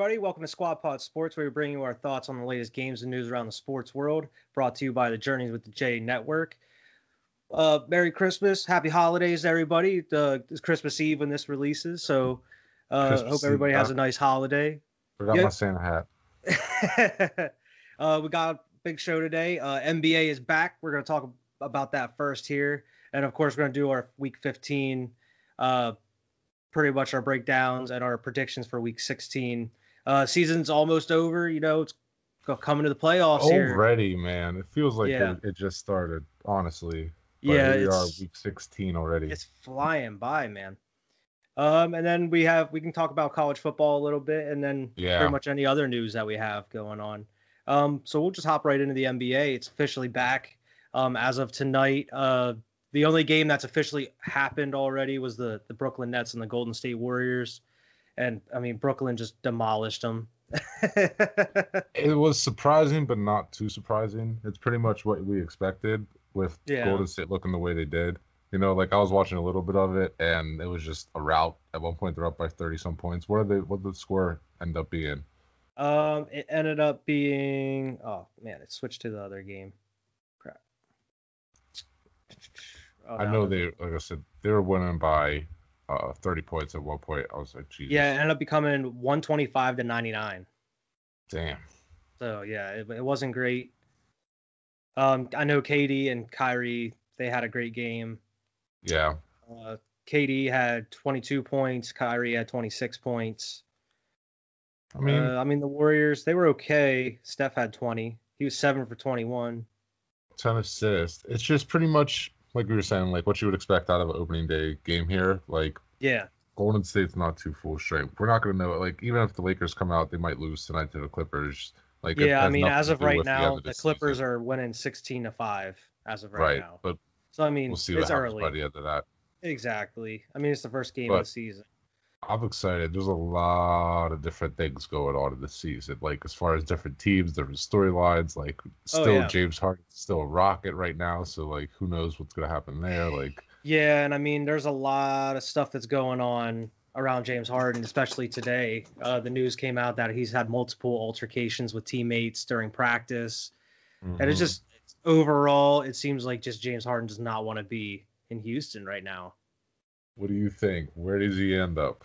Everybody. Welcome to Squad Pod Sports, where we bring you our thoughts on the latest games and news around the sports world. Brought to you by the Journeys with the J Network. Uh, Merry Christmas, Happy Holidays, everybody. Uh, it's Christmas Eve when this releases, so uh, hope everybody Eve, has a nice holiday. Forgot Yeah. my Santa hat. uh, we got a big show today. Uh, NBA is back. We're going to talk about that first here. And of course, we're going to do our week 15, uh, pretty much our breakdowns and our predictions for week 16. Uh, season's almost over. You know, it's coming to the playoffs here. Already, man. It feels like Yeah. it, it just started, honestly. But Yeah, we are, it's, week 16 already. it's flying by, man. Um, and then we have we can talk about college football a little bit, and then Yeah. pretty much any other news that we have going on. Um, so we'll just hop right into the NBA. It's officially back um, as of tonight. Uh, the only game that's officially happened already was the the Brooklyn Nets and the Golden State Warriors, and I mean Brooklyn just demolished them. It was surprising, but not too surprising. It's pretty much what we expected with Yeah. Golden State looking the way they did. You know, like I was watching a little bit of it, and it was just a rout. At one point, they're up by 30 some points. What are they? What did the score end up being? um, it ended up being oh man, it switched to the other game. Crap. Oh, I know the- they, like I said, they were winning by uh 30 points at one point. I was like, Jesus. Yeah, it ended up becoming 125 to 99. Damn. So yeah, it, it wasn't great. Um, I know KD and Kyrie they had a great game. Yeah. Uh, KD had 22 points. Kyrie had 26 points. I mean, uh, I mean the Warriors they were okay. Steph had 20. He was seven for 21. 10 assists. It's just pretty much like we were saying, like what you would expect out of an opening day game here. Like Yeah, Golden State's not too full strength. We're not gonna know. it. Like even if the Lakers come out, they might lose tonight to the Clippers. Like yeah. I mean, as of right the now, the season. Clippers are winning 16 to five as of right, right, now. but So I mean, we'll see it's early. by the end of that. Exactly. I mean, it's the first game of the season. I'm excited. There's a lot of different things going on in the season. Like as far as different teams, different storylines. Like still Oh, yeah. James Harden's still a rocket right now. So like who knows what's gonna happen there? Like Yeah, and I mean, there's a lot of stuff that's going on around James Harden, especially today. Uh, the news came out that he's had multiple altercations with teammates during practice, and it's mhm. just overall, it seems like just James Harden does not want to be in Houston right now. What do you think? Where does he end up?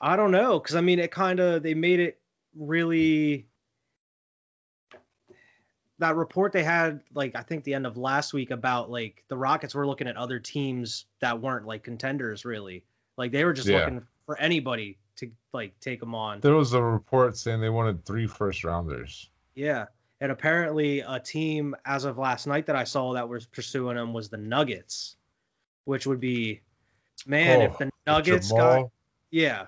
I don't know, because I mean, it kind of they made it really. That report they had, like I think the end of last week, about like the Rockets were looking at other teams that weren't like contenders, really. Like they were just Yeah. looking for anybody to like take them on. There was a report saying they wanted three first rounders. Yeah, and apparently a team as of last night that I saw that was pursuing them was the Nuggets, which would be, man, if Oh, the With Nuggets got, yeah,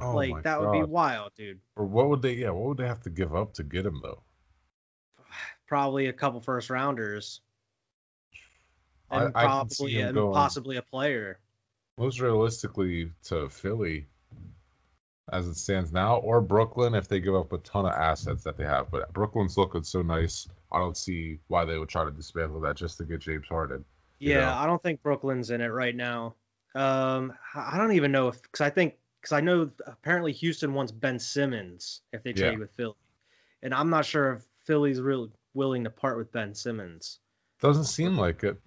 Oh like that would be wild, dude. Or what would they? Yeah, what would they have to give up to get him though? probably a couple first rounders and I probably him and going- possibly a player. Most realistically, to Philly, as it stands now, or Brooklyn if they give up a ton of assets that they have. But Brooklyn's looking so nice. I don't see why they would try to dismantle that just to get James Harden. You Yeah, know? I don't think Brooklyn's in it right now. Um, I don't even know if because I think because I know apparently Houston wants Ben Simmons if they Yeah. trade with Philly, and I'm not sure if Philly's really willing to part with Ben Simmons. Doesn't seem like it.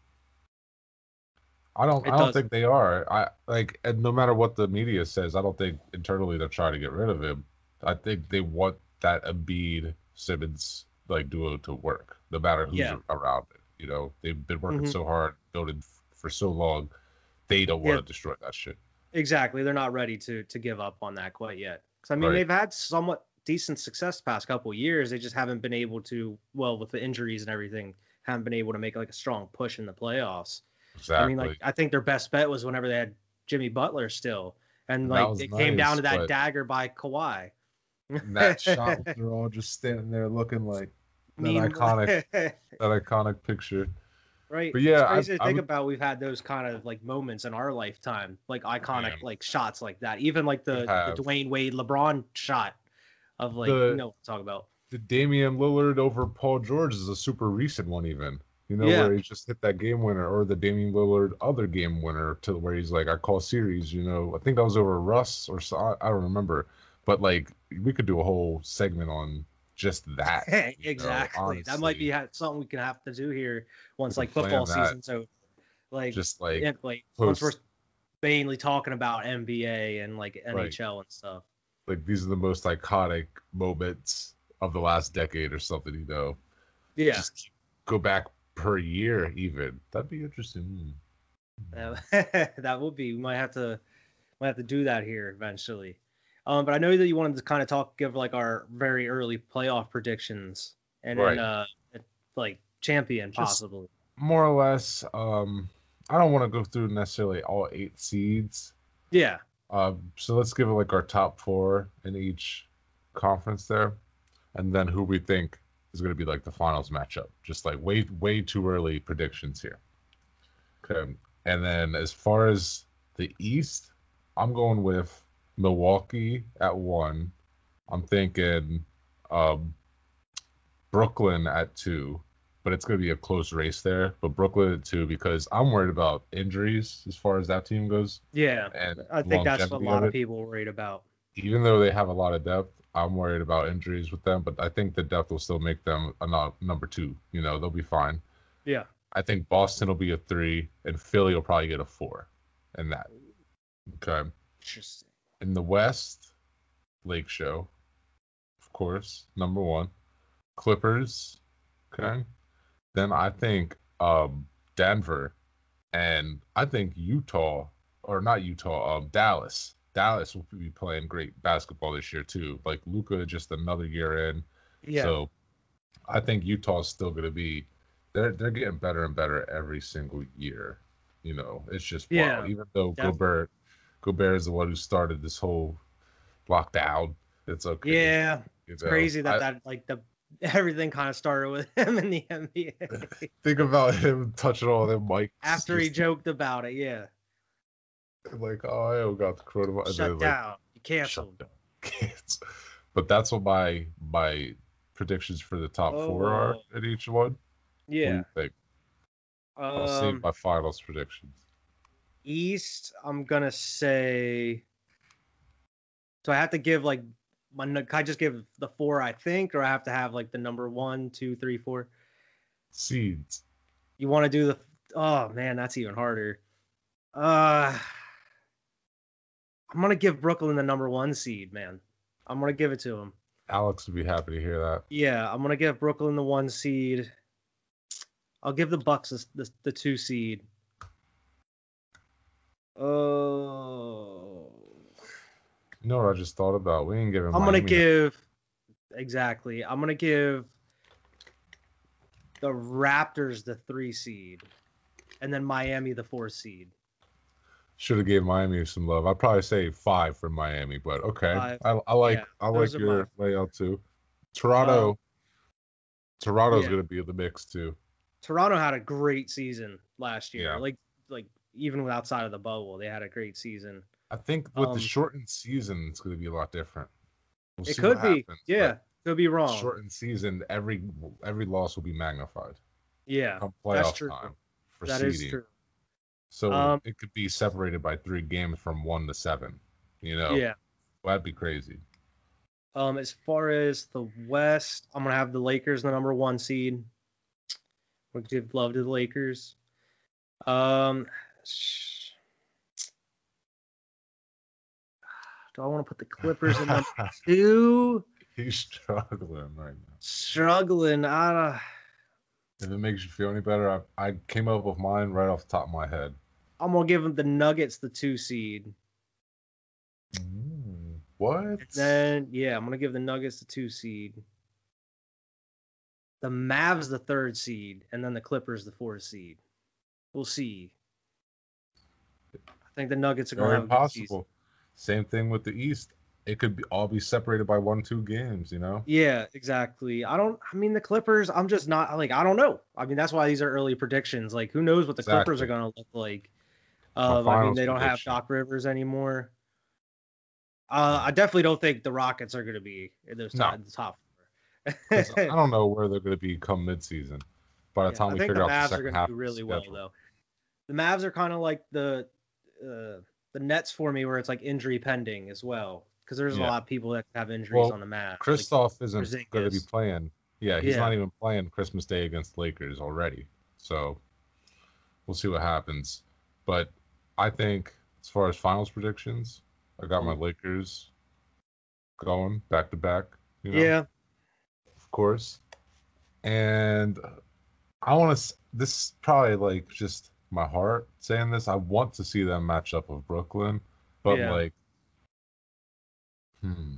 I don't. It I don't doesn't. think they are. I like, and no matter what the media says, I don't think internally they're trying to get rid of him. I think they want that Embiid Simmons like duo to work, no matter who's Yeah. around it. You know, they've been working Mhm. so hard, building f- for so long. They don't want Yeah. to destroy that shit. Exactly, they're not ready to to give up on that quite yet. Because I mean, Right. they've had somewhat decent success the past couple of years. They just haven't been able to, well, with the injuries and everything, haven't been able to make like a strong push in the playoffs. Exactly. I mean, like I think their best bet was whenever they had Jimmy Butler still, and like it came down to that dagger by Kawhi. And that shot, they're all just standing there looking like that Mean- iconic, that iconic picture. Right? But yeah, it's I- crazy to I think would- about. We've had those kind of like moments in our lifetime, like iconic Man. like shots like that. Even like the, the Dwyane Wade LeBron shot of like The- you know I'm about. the Damian Lillard over Paul George is a super recent one, even. You know, Yeah. where he just hit that game winner or the Damian Lillard other game winner to where he's like, I call series, you know. I think that was over Russ or so I I don't remember. But like we could do a whole segment on just that. you know, exactly. that might be ha- something we can have to do here once like football that. season's over. Like, just like yeah, like once we're post- mainly talking about NBA and like Right. NHL and stuff. like these are the most iconic moments of the last decade or something, you know. Yeah. Just go back per year even. That'd be interesting. Hmm. That, that would be. We might have to might have to do that here eventually. Um, but I know that you wanted to kind of talk, give like our very early playoff predictions, and Right. then uh, like champion Just- possibly. More or less, um I don't want to go through necessarily all eight seeds. Yeah, Uh, so let's give it like our top four in each conference there, and then who we think is going to be like the finals matchup. Just like way way too early predictions here. Okay, and then as far as the East, I'm going with Milwaukee at one. I'm thinking um, Brooklyn at two, but it's going to be a close race there. But Brooklyn at two because I'm worried about injuries as far as that team goes. yeah. And I think that's what a lot of of people worried about. Even though they have a lot of depth, I'm worried about injuries with them. But I think the depth will still make them a number two. You know, they'll be fine. Yeah. I think Boston will be a three, and Philly will probably get a four, in that. Okay. Interesting. In the West, Lake Show, of course, number one. Clippers, okay. Then I think um, Denver, and I think Utah, or not Utah, um, Dallas. Dallas will be playing great basketball this year too. Like Luka, just another year in. Yeah. So I think Utah's still going to be. They're they're getting better and better every single year. You know, it's just Yeah, wild. Even though definitely. Gobert, Gobert is the one who started this whole lockdown. It's okay. yeah. you It's know. crazy that I- that like the everything kind of started with him in the NBA think about him touching all them mics after he joked about it. Yeah. like, oh, I got the coronavirus. Shut then, like, down. You shut canceled. down. But that's what my my predictions for the top four are Oh. at each one. What do Yeah. you think? I'll save Um, my finals predictions. East, I'm gonna say. So I have to give like my. Can I just give the four I think, or I have to have like the number one, two, three, four? Seeds. You want to do the? Oh man, that's even harder. Uh, I'm gonna give Brooklyn the number one seed, man. I'm gonna give it to him. Alex would be happy to hear that. Yeah, I'm gonna give Brooklyn the one seed. I'll give the Bucks the, the, the two seed. Oh, You know what I just thought about? We didn't ain't giving. I'm gonna Miami give exactly. I'm gonna give the Raptors the three seed, and then Miami the four seed. Should have gave Miami some love. I'd probably say five for Miami, but okay. Five. I, I like Yeah, I like your layout too. Toronto. Um, Toronto's yeah. gonna be in the mix too. Toronto had a great season last year. Yeah. Like like even outside of the bubble, they had a great season. I think with Um, the shortened season, it's gonna be a lot different. We'll it could be, happens, yeah. Could be wrong. Shortened season, every every loss will be magnified. yeah, that's true. time for that is seeding. true. So Um, it could be separated by three games from one to seven. You know, Yeah. that'd be crazy. Um, as far as the West, I'm gonna have the Lakers the number one seed. We'll give love to the Lakers. Um, do I want to put the Clippers in number two? He's struggling right now. Struggling. I, don't... If it makes you feel any better, I, I came up with mine right off the top of my head. I'm gonna give them the Nuggets the two seed. Ooh, what? And then yeah, I'm gonna give the Nuggets the two seed. The Mavs the third seed, and then the Clippers the fourth seed. We'll see. I think the Nuggets are going to have a good possible. Same thing with the East. It could be, all be separated by one, two games. You know. Yeah, exactly. I don't. I mean, the Clippers. I'm just not like. I don't know. I mean, that's why these are early predictions. Like, who knows what the Clippers are going to look like? Um, I mean, they don't have prediction. Doc Rivers anymore. Uh, I definitely don't think the Rockets are going to be in those No. top, the top four. I don't know where they're going to be come midseason. by the Yeah, time I we figure the out the Mavs are second going half do the really well though. The Mavs are kind of like the uh, the Nets for me, where it's like injury pending as well, because there's Yeah. a lot of people that have injuries Well, on the Mavs. like- isn't going to be playing. Yeah, he's Yeah. not even playing Christmas Day against Lakers already. So we'll see what happens. But I think as far as finals predictions, I got my Lakers going back to back. You know, yeah, of course. And I want to. This is probably like just my heart saying this. I want to see them match up with Brooklyn, but Yeah. like, hmm.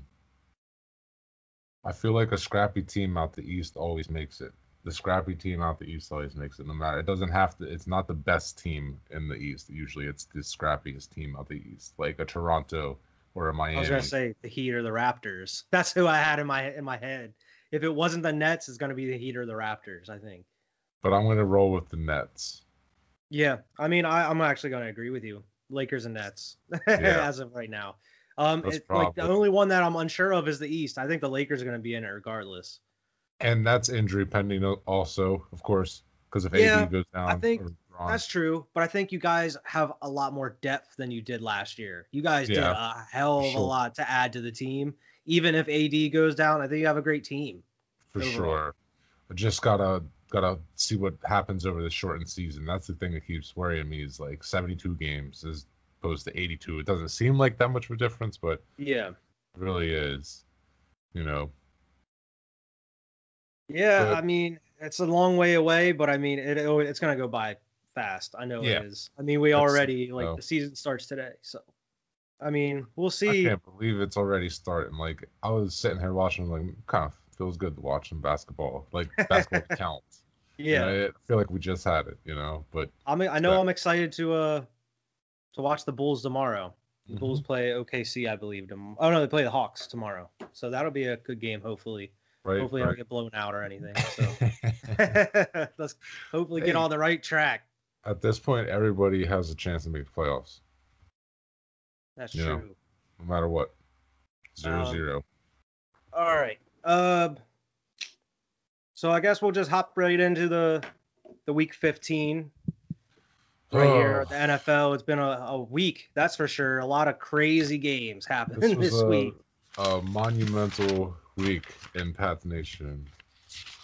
I feel like a scrappy team out the East always makes it. The scrappy team out the East always makes it. No matter, it doesn't have to. It's not the best team in the East. Usually, it's the scrappiest team out the East, like a Toronto or a Miami. I was gonna say the Heat or the Raptors. That's who I had in my in my head. If it wasn't the Nets, it's gonna be the Heat or the Raptors. I think. But I'm gonna roll with the Nets. Yeah, I mean, I, I'm actually gonna agree with you. Lakers and Nets Yeah. as of right now. Um, it, like the only one that I'm unsure of is the East. I think the Lakers are gonna be in it regardless. And that's injury pending also, of course, because if Yeah, AD goes down, I think That's true, but I think you guys have a lot more depth than you did last year. You guys did a hell of a lot to add to the team. Even if AD goes down, I think you have a great team. for overall. sure. I just gotta gotta see what happens over the shortened season. That's the thing that keeps worrying me is like 72 games as opposed to 82. It doesn't seem like that much of a difference, but Yeah. it really is. You know, Yeah, But- I mean, it's a long way away, but I mean, it it- it's gonna go by fast. I know Yeah. it is. I mean, we already like so. the season starts today, so I mean, we'll see. I can't believe it's already starting. Like I was sitting here watching, like kind of feels good to watch some basketball. Like basketball counts. You Yeah, know, I feel like we just had it, you know. But I mean, I know that- I'm excited to uh to watch the Bulls tomorrow. The Mm-hmm. Bulls play OKC, I believe. Tom- oh no, they play the Hawks tomorrow, so that'll be a good game. Hopefully, right, hopefully I right. don't get blown out or anything. So let's hopefully get Hey. on the right track. At this point, everybody has a chance to make the playoffs, That's Yeah. true. no matter what. Zero Um, zero. All right. Uh, so I guess we'll just hop right into the the week 15 right here at the NFL. It's been a, a week, that's for sure. A lot of crazy games happened This this, a, week. a monumental week in Pats Nation.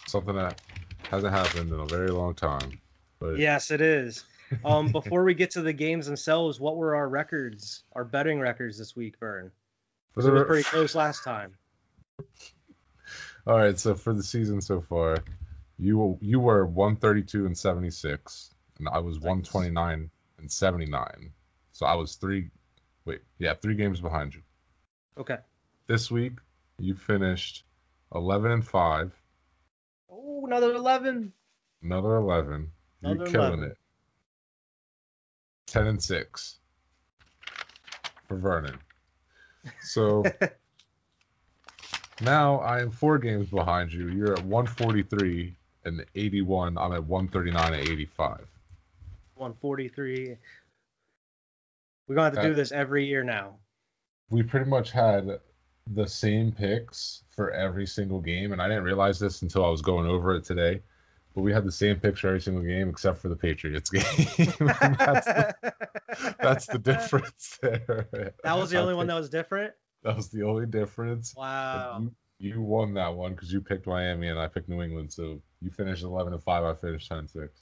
Something that hasn't happened in a very long time. But Yes, it is. Um, before we get to the games themselves, what were our records, our betting records this week, Vern? 'Cause it was pretty close last time. All right, so for the season so far, you you were 132 and 76, and I was 129 and 79. So I was three, wait, yeah, three games behind you. Okay. This week, you finished 11 and five. Oh, another 11. another 11. You're killing 11. it. 10 and six for Vernon. So now I am four games behind you. You're at 143 and 81. I'm at 139 and 85. 143. We're going to have to do this every year now. We pretty much had the same picks for every single game, and I didn't realize this until I was going over it today. But we had the same picks for every single game except for the Patriots game. That's, the, that's the difference there. That was the only one that was different. That was the only difference. Wow. You, you won that one because you picked Miami and I picked New England. So you finished 11 and 5. I finished 10 and 6.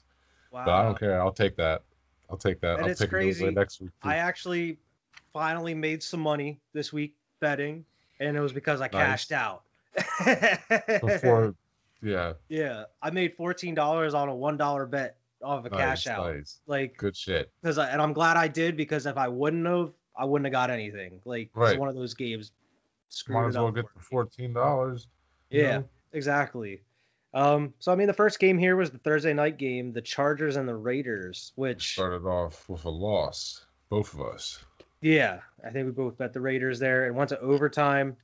Wow. But I don't care. I'll take that. I'll take that. And I'll it's pick crazy. away next week. too. I actually finally made some money this week betting, and it was because I Nice. cashed out. Before, yeah. yeah, I made fourteen dollars on a one dollar bet off a cash nice, out. nice. Like, Good shit. because and I'm glad I did because if I wouldn't have, I wouldn't have got anything. Like, Right. it's one of those games. Screwed Might as well get the fourteen dollars. Yeah, know? exactly. Um, so I mean, the first game here was the Thursday night game, the Chargers and the Raiders, which Started off with a loss, both of us. Yeah, I think we both bet the Raiders there and went to overtime.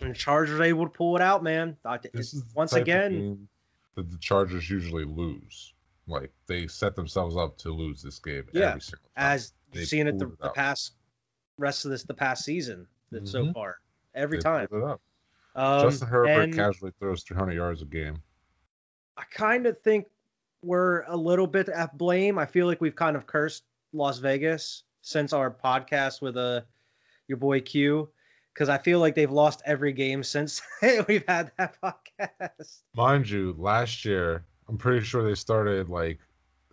And the Chargers able to pull it out, man. This is once again, that the Chargers usually lose. Like they set themselves up to lose this game Yeah, every single time. as you've seen it the, it the past rest of this the past season that so far every They time. pulled it up. Um, Justin Herbert casually throws 300 yards a game. I kind of think we're a little bit at blame. I feel like we've kind of cursed Las Vegas since our podcast with uh your boy Q because I feel like they've lost every game since we've had that podcast. Mind you, last year I'm pretty sure they started like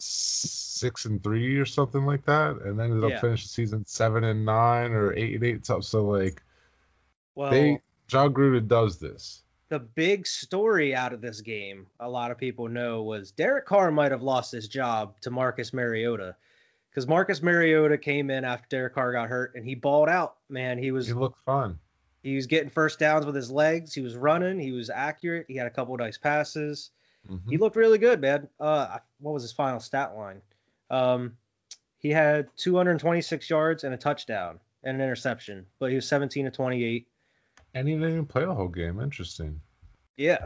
six and three or something like that, and ended up Yeah. finishing season seven and nine or eight and eight. So, so like Well, they Jon Gruden does this. the big story out of this game, a lot of people know, was Derek Carr might have lost his job to Marcus Mariota. Because Marcus Mariota came in after Derek Carr got hurt and he balled out. Man, he was He looked fun. he was getting first downs with his legs. He was running. He was accurate. He had a couple nice passes. Mhm. He looked really good, man. Uh, what was his final stat line? Um, he had 226 yards and a touchdown and an interception, but he was 17 to 28. And he didn't even play the whole game. Interesting. Yeah.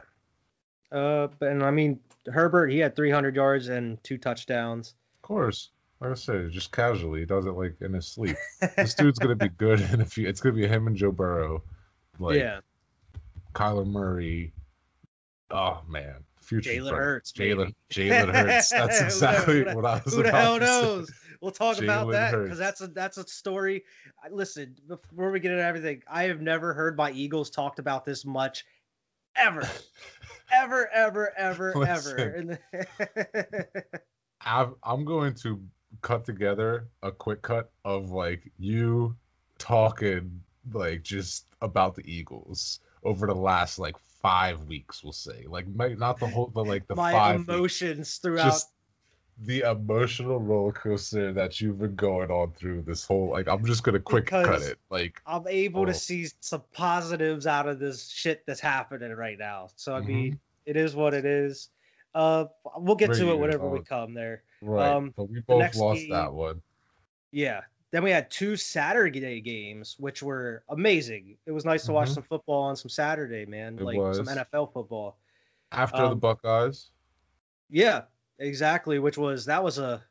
Uh, but and I mean Herbert, he had 300 yards and two touchdowns. Of course. Like I said, just casually. He does it like in his sleep. this dude's gonna be good in a few. It's gonna be him and Joe Burrow, like yeah, Kyler Murray. Oh man, future. Jalen. Hurts, Jalen. Jalen Hurts. That's exactly what I was who the hell knows? We'll talk about that because that's a that's a story. Listen, before we get into everything, I have never heard my Eagles talked about this much, ever, ever, ever, ever, ever. Listen. In the- I've, I'm going to cut together a quick cut of like you talking like just about the Eagles over the last like five weeks. We'll say like not the whole, but like the my five weeks. emotions throughout. just the emotional roller coaster that you've been going on through this whole like I'm just gonna quick cut it like I'm able Oh. to see some positives out of this shit that's happening right now. So I Mhm. mean, it is what it is. Uh, we'll get to it whenever we uh, come there. right Um, but we both lost game- that one Yeah. Then we had two Saturday games, which were amazing. It was nice to watch Mhm. some football on some Saturday, man. It like some. NFL football. after the um, Buckeyes Yeah, exactly. Which was that was a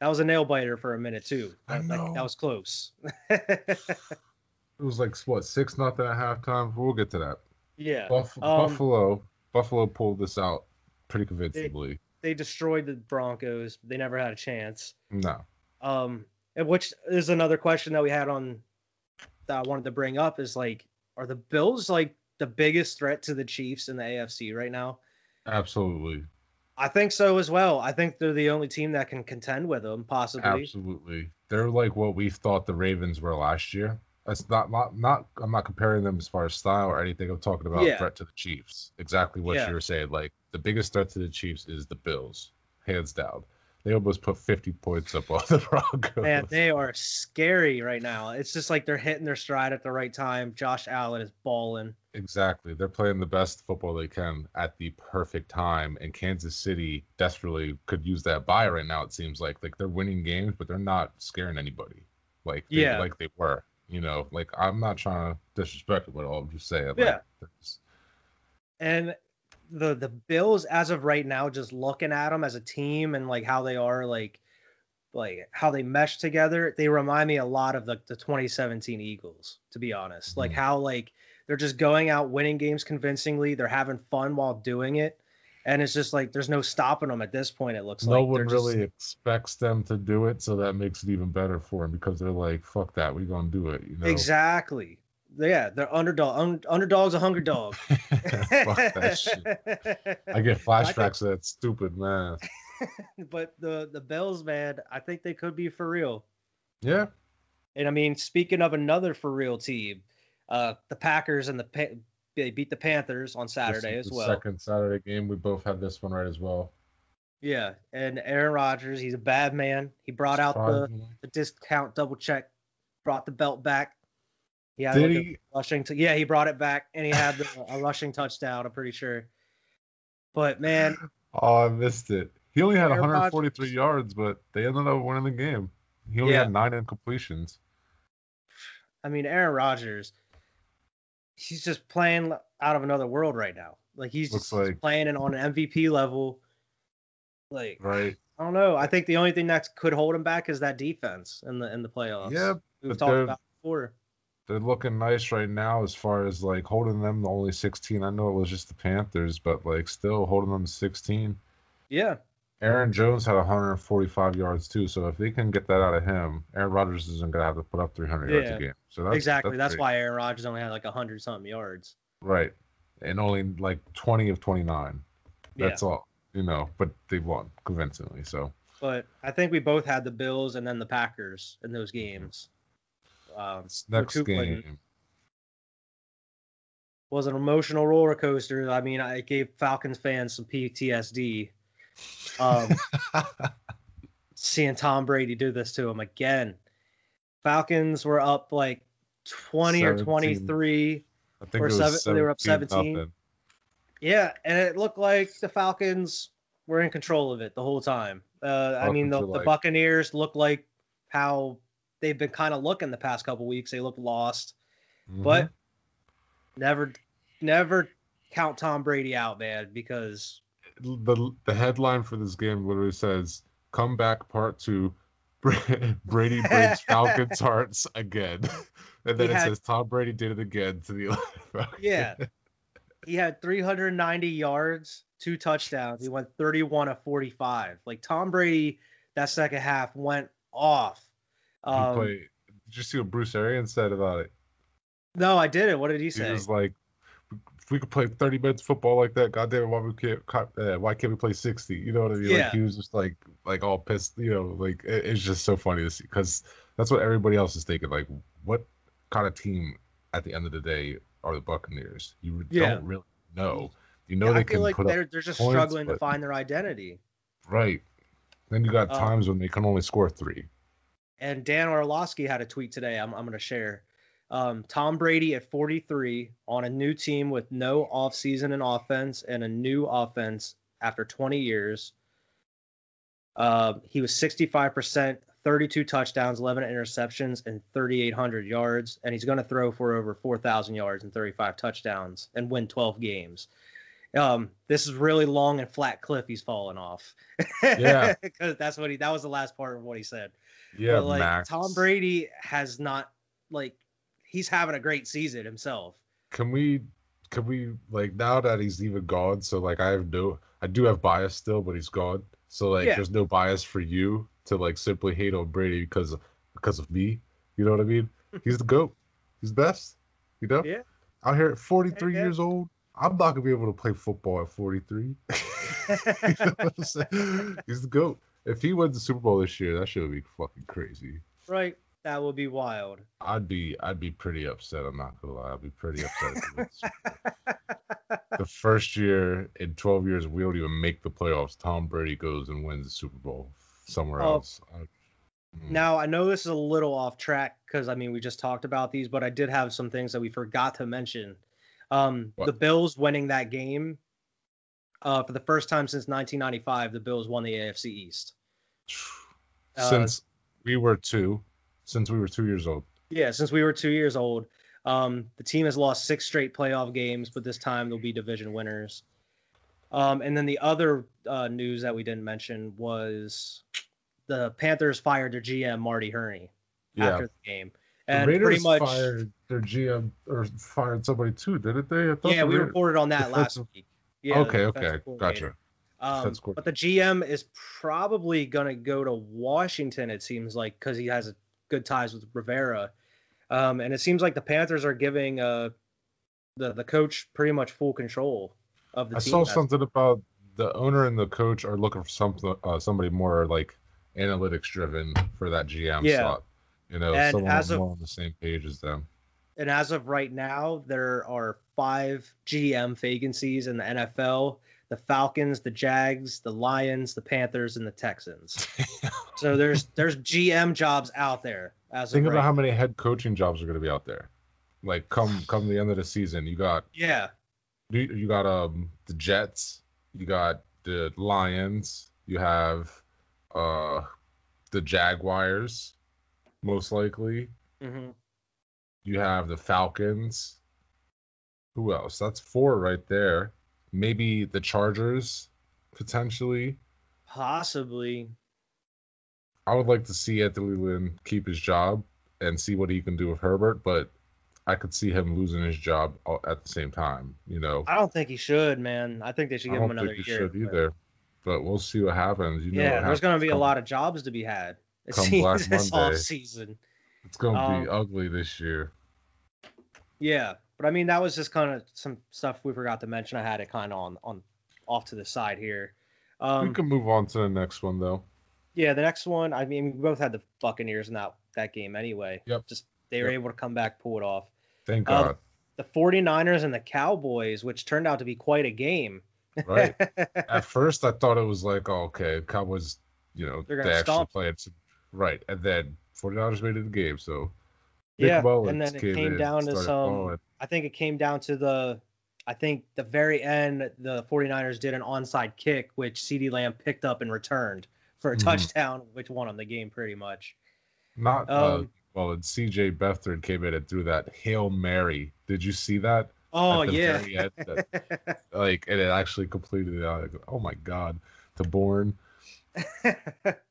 that was a nail biter for a minute too. I That- like, know. that was close. it was like what six nothing at halftime we'll get to that yeah. Buff- Um, Buffalo Buffalo pulled this out pretty convincingly They destroyed the Broncos. They never had a chance. no Um, which is another question that we had on that I wanted to bring up is like, are the Bills like the biggest threat to the Chiefs in the AFC right now? absolutely I think so as well. I think they're the only team that can contend with them, possibly. Absolutely. They're like what we thought the Ravens were last year. That's not not not I'm not comparing them as far as style or anything. I'm talking about Yeah. threat to the Chiefs. Exactly what Yeah. you were saying. Like the biggest threat to the Chiefs is the Bills, hands down. They almost put 50 points up on the Broncos. Man, they are scary right now. It's just like they're hitting their stride at the right time. Josh Allen is balling. Exactly. They're playing the best football they can at the perfect time. And Kansas City desperately could use that bye right now, it seems like. Like they're winning games, but they're not scaring anybody. Like they, Yeah. like they were. You know, like I'm not trying to disrespect it at all. I'm just saying. Like, Yeah. there's- And the the Bills, as of right now, just looking at them as a team and like how they are, like like how they mesh together, they remind me a lot of the, the 2017 Eagles, to be honest. Like Mhm. how like they're just going out winning games convincingly. They're having fun while doing it. And it's just like there's no stopping them at this point. It looks no like no one They're just- really expects them to do it, so that makes it even better for them because they're like, "Fuck that, we're gonna do it." You know. exactly. Yeah, they're underdog. Un, underdog's a hungry dog. Fuck that shit. I get flashbacks of that stupid man. but the the Bills, man, I think they could be for real. Yeah. And I mean, speaking of another for real team, uh, the Packers and the Pa- they beat the Panthers on Saturday as the well. Second Saturday game, we both have this one right as well. Yeah, and Aaron Rodgers, he's a bad man. He brought out the, the discount double check, brought the belt back. He had Did like a he? rushing. T- yeah, he brought it back, and he had the, a rushing touchdown. I'm pretty sure. But man, Oh, I missed it. He only had Aaron 143 yards, but they ended up winning the game. He only Yeah. had nine incompletions. I mean, Aaron Rodgers, he's just playing out of another world right now. Like he's Looks just like- playing it on an MVP level. Like Right. I don't know. I think the only thing that could hold him back is that defense in the in the playoffs. Yeah, we've talked about before. They're looking nice right now as far as like holding them to only 16. I know it was just the Panthers, but like still holding them to 16. Yeah, Aaron Jones had 145 yards too, so if they can get that out of him, Aaron Rodgers isn't gonna have to put up 300 yards Yeah. a game. So that's, exactly. That's, great. why Aaron Rodgers only had like hundred something yards. Right, and only like 20 of 29. Yeah. That's all, you know. But they won convincingly. So But I think we both had the Bills and then the Packers in those mm-hmm. games. Um, next game, was an emotional roller coaster. I mean, I gave Falcons fans some PTSD. Um, seeing Tom Brady do this to him again. Falcons were up like 20 or 23. I think Or it was seven- they were up 17. nothing. Yeah, and it looked like the Falcons were in control of it the whole time. Uh, I mean, the, the Buccaneers looked like how they've been kind of looking the past couple weeks. They look lost, mm-hmm. but never, never count Tom Brady out, man, because the the headline for this game literally says "Comeback Part Two: Brady breaks Falcons' hearts again," and then He it had- says Tom Brady did it again to the Falcons. yeah, he had 390 yards, two touchdowns. He went 31 of 45. Like Tom Brady, that second half went off. Um, played- did you see what Bruce Arians said about it? no, I didn't. What did he say? He was like, "If we could play 30 minutes of football like that, goddamn, why we can't? Uh, why can't we play 60?" You know what I mean? Yeah. Like he was just like, like all pissed. You know, like it- it's just so funny to see because that's what everybody else is thinking. Like, what kind of team at the end of the day are the Buccaneers? You Yeah. don't really know. You know Yeah, they I can feel like put they're they're just points, struggling to find their identity. right. Then you got Um, times when they can only score three. And Dan Orlovsky had a tweet today. I'm I'm going to share. Um, Tom Brady at 43 on a new team with no offseason in offense and a new offense after 20 years. Uh, he was 65%, 32 touchdowns, 11 interceptions, and 3,800 yards. And he's going to throw for over 4,000 yards and 35 touchdowns and win 12 games. Um, this is really long and flat cliff he's falling off. Yeah. because that's what he. That was the last part of what he said. Yeah, But, like Max. Tom Brady has not like he's having a great season himself. can we can we like now that he's even gone so like i have no i do have bias still but he's gone so like Yeah. there's no bias for you to like simply hate on brady because because of me you know what i mean he's the goat he's best you know Yeah. out here at 43 Yeah, yeah. years old i'm not gonna be able to play football at 43 you know what I'm saying? he's the goat if he wins the super bowl this year that shit would be fucking crazy right? That would be wild. I'd be I'd be pretty upset. I'm not gonna lie. I'd be pretty upset. if he wins the the first year in 12 years we don't even make the playoffs. Tom Brady goes and wins the Super Bowl somewhere Oh. else. I- mm. Now I know this is a little off track because I mean we just talked about these, but I did have some things that we forgot to mention. Um, What? the Bills winning that game uh, for the first time since 1995. The Bills won the AFC East. uh, since we were two, since we were two years old. Yeah, since we were two years old. Um, the team has lost six straight playoff games, but this time they'll be division winners. Um, and then the other uh, news that we didn't mention was the Panthers fired their GM Marty Hurney Yeah, after the game, the and Raiders pretty much fired their GM or fired somebody too, didn't they? I thought yeah, the we Raiders- reported on that last week. Yeah, okay, okay, gotcha. Um, coordinator. but the GM is probably gonna go to Washington. It seems like because he has good ties with Rivera, um, and it seems like the Panthers are giving uh, the the coach pretty much full control of the I team. saw something about the owner and the coach are looking for something, uh, somebody more like analytics driven for that GM Yeah. slot. You know, And someone as of- on the same page as them. And as of right now, there are five GM vacancies in the NFL: the Falcons, the Jags, the Lions, the Panthers, and the Texans. so there's there's GM jobs out there as Think about right. how many head coaching jobs are going to be out there. Like come come the end of the season, you got yeah, you you got um the Jets, you got the Lions, you have uh the Jaguars, most likely. hmm You have the Falcons. Who else? That's four right there. Maybe the Chargers, potentially. possibly. I would like to see Anthony Lynn keep his job and see what he can do with Herbert, but I could see him losing his job at the same time. You know, I don't think he should, man. I think they should give him don't another think he year. should but- either. but we'll see what happens. You know, yeah, what there's going to be a lot of jobs to be had. Come Black this Monday. off season. It's gonna be um, ugly this year. Yeah, but I mean that was just kind of some stuff we forgot to mention. I had it kind of on on off to the side here. Um, we can move on to the next one though. Yeah, the next one. I mean, we both had the Buccaneers in that that game anyway. Yep. Just they were Yep. able to come back, pull it off. Thank Uh, God. The 49ers and the Cowboys, which turned out to be quite a game. Right. At first, I thought it was like, oh, okay, Cowboys, you know, They're gonna actually stomp. played. some- Right. And then 49ers made it the game. So, Nick yeah, Mullens and then it came came in, down to some. balling. I think it came down to the. I think the very end, the 49ers did an onside kick, which CeeDee Lamb picked up and returned for a Mhm. touchdown, which won them the game pretty much. Not, uh, Um, well, and CJ Beathard came in and threw that Hail Mary. Did you see that? Oh yeah. end, that- Like, and it actually completed it. Like, oh my God. To Bourne.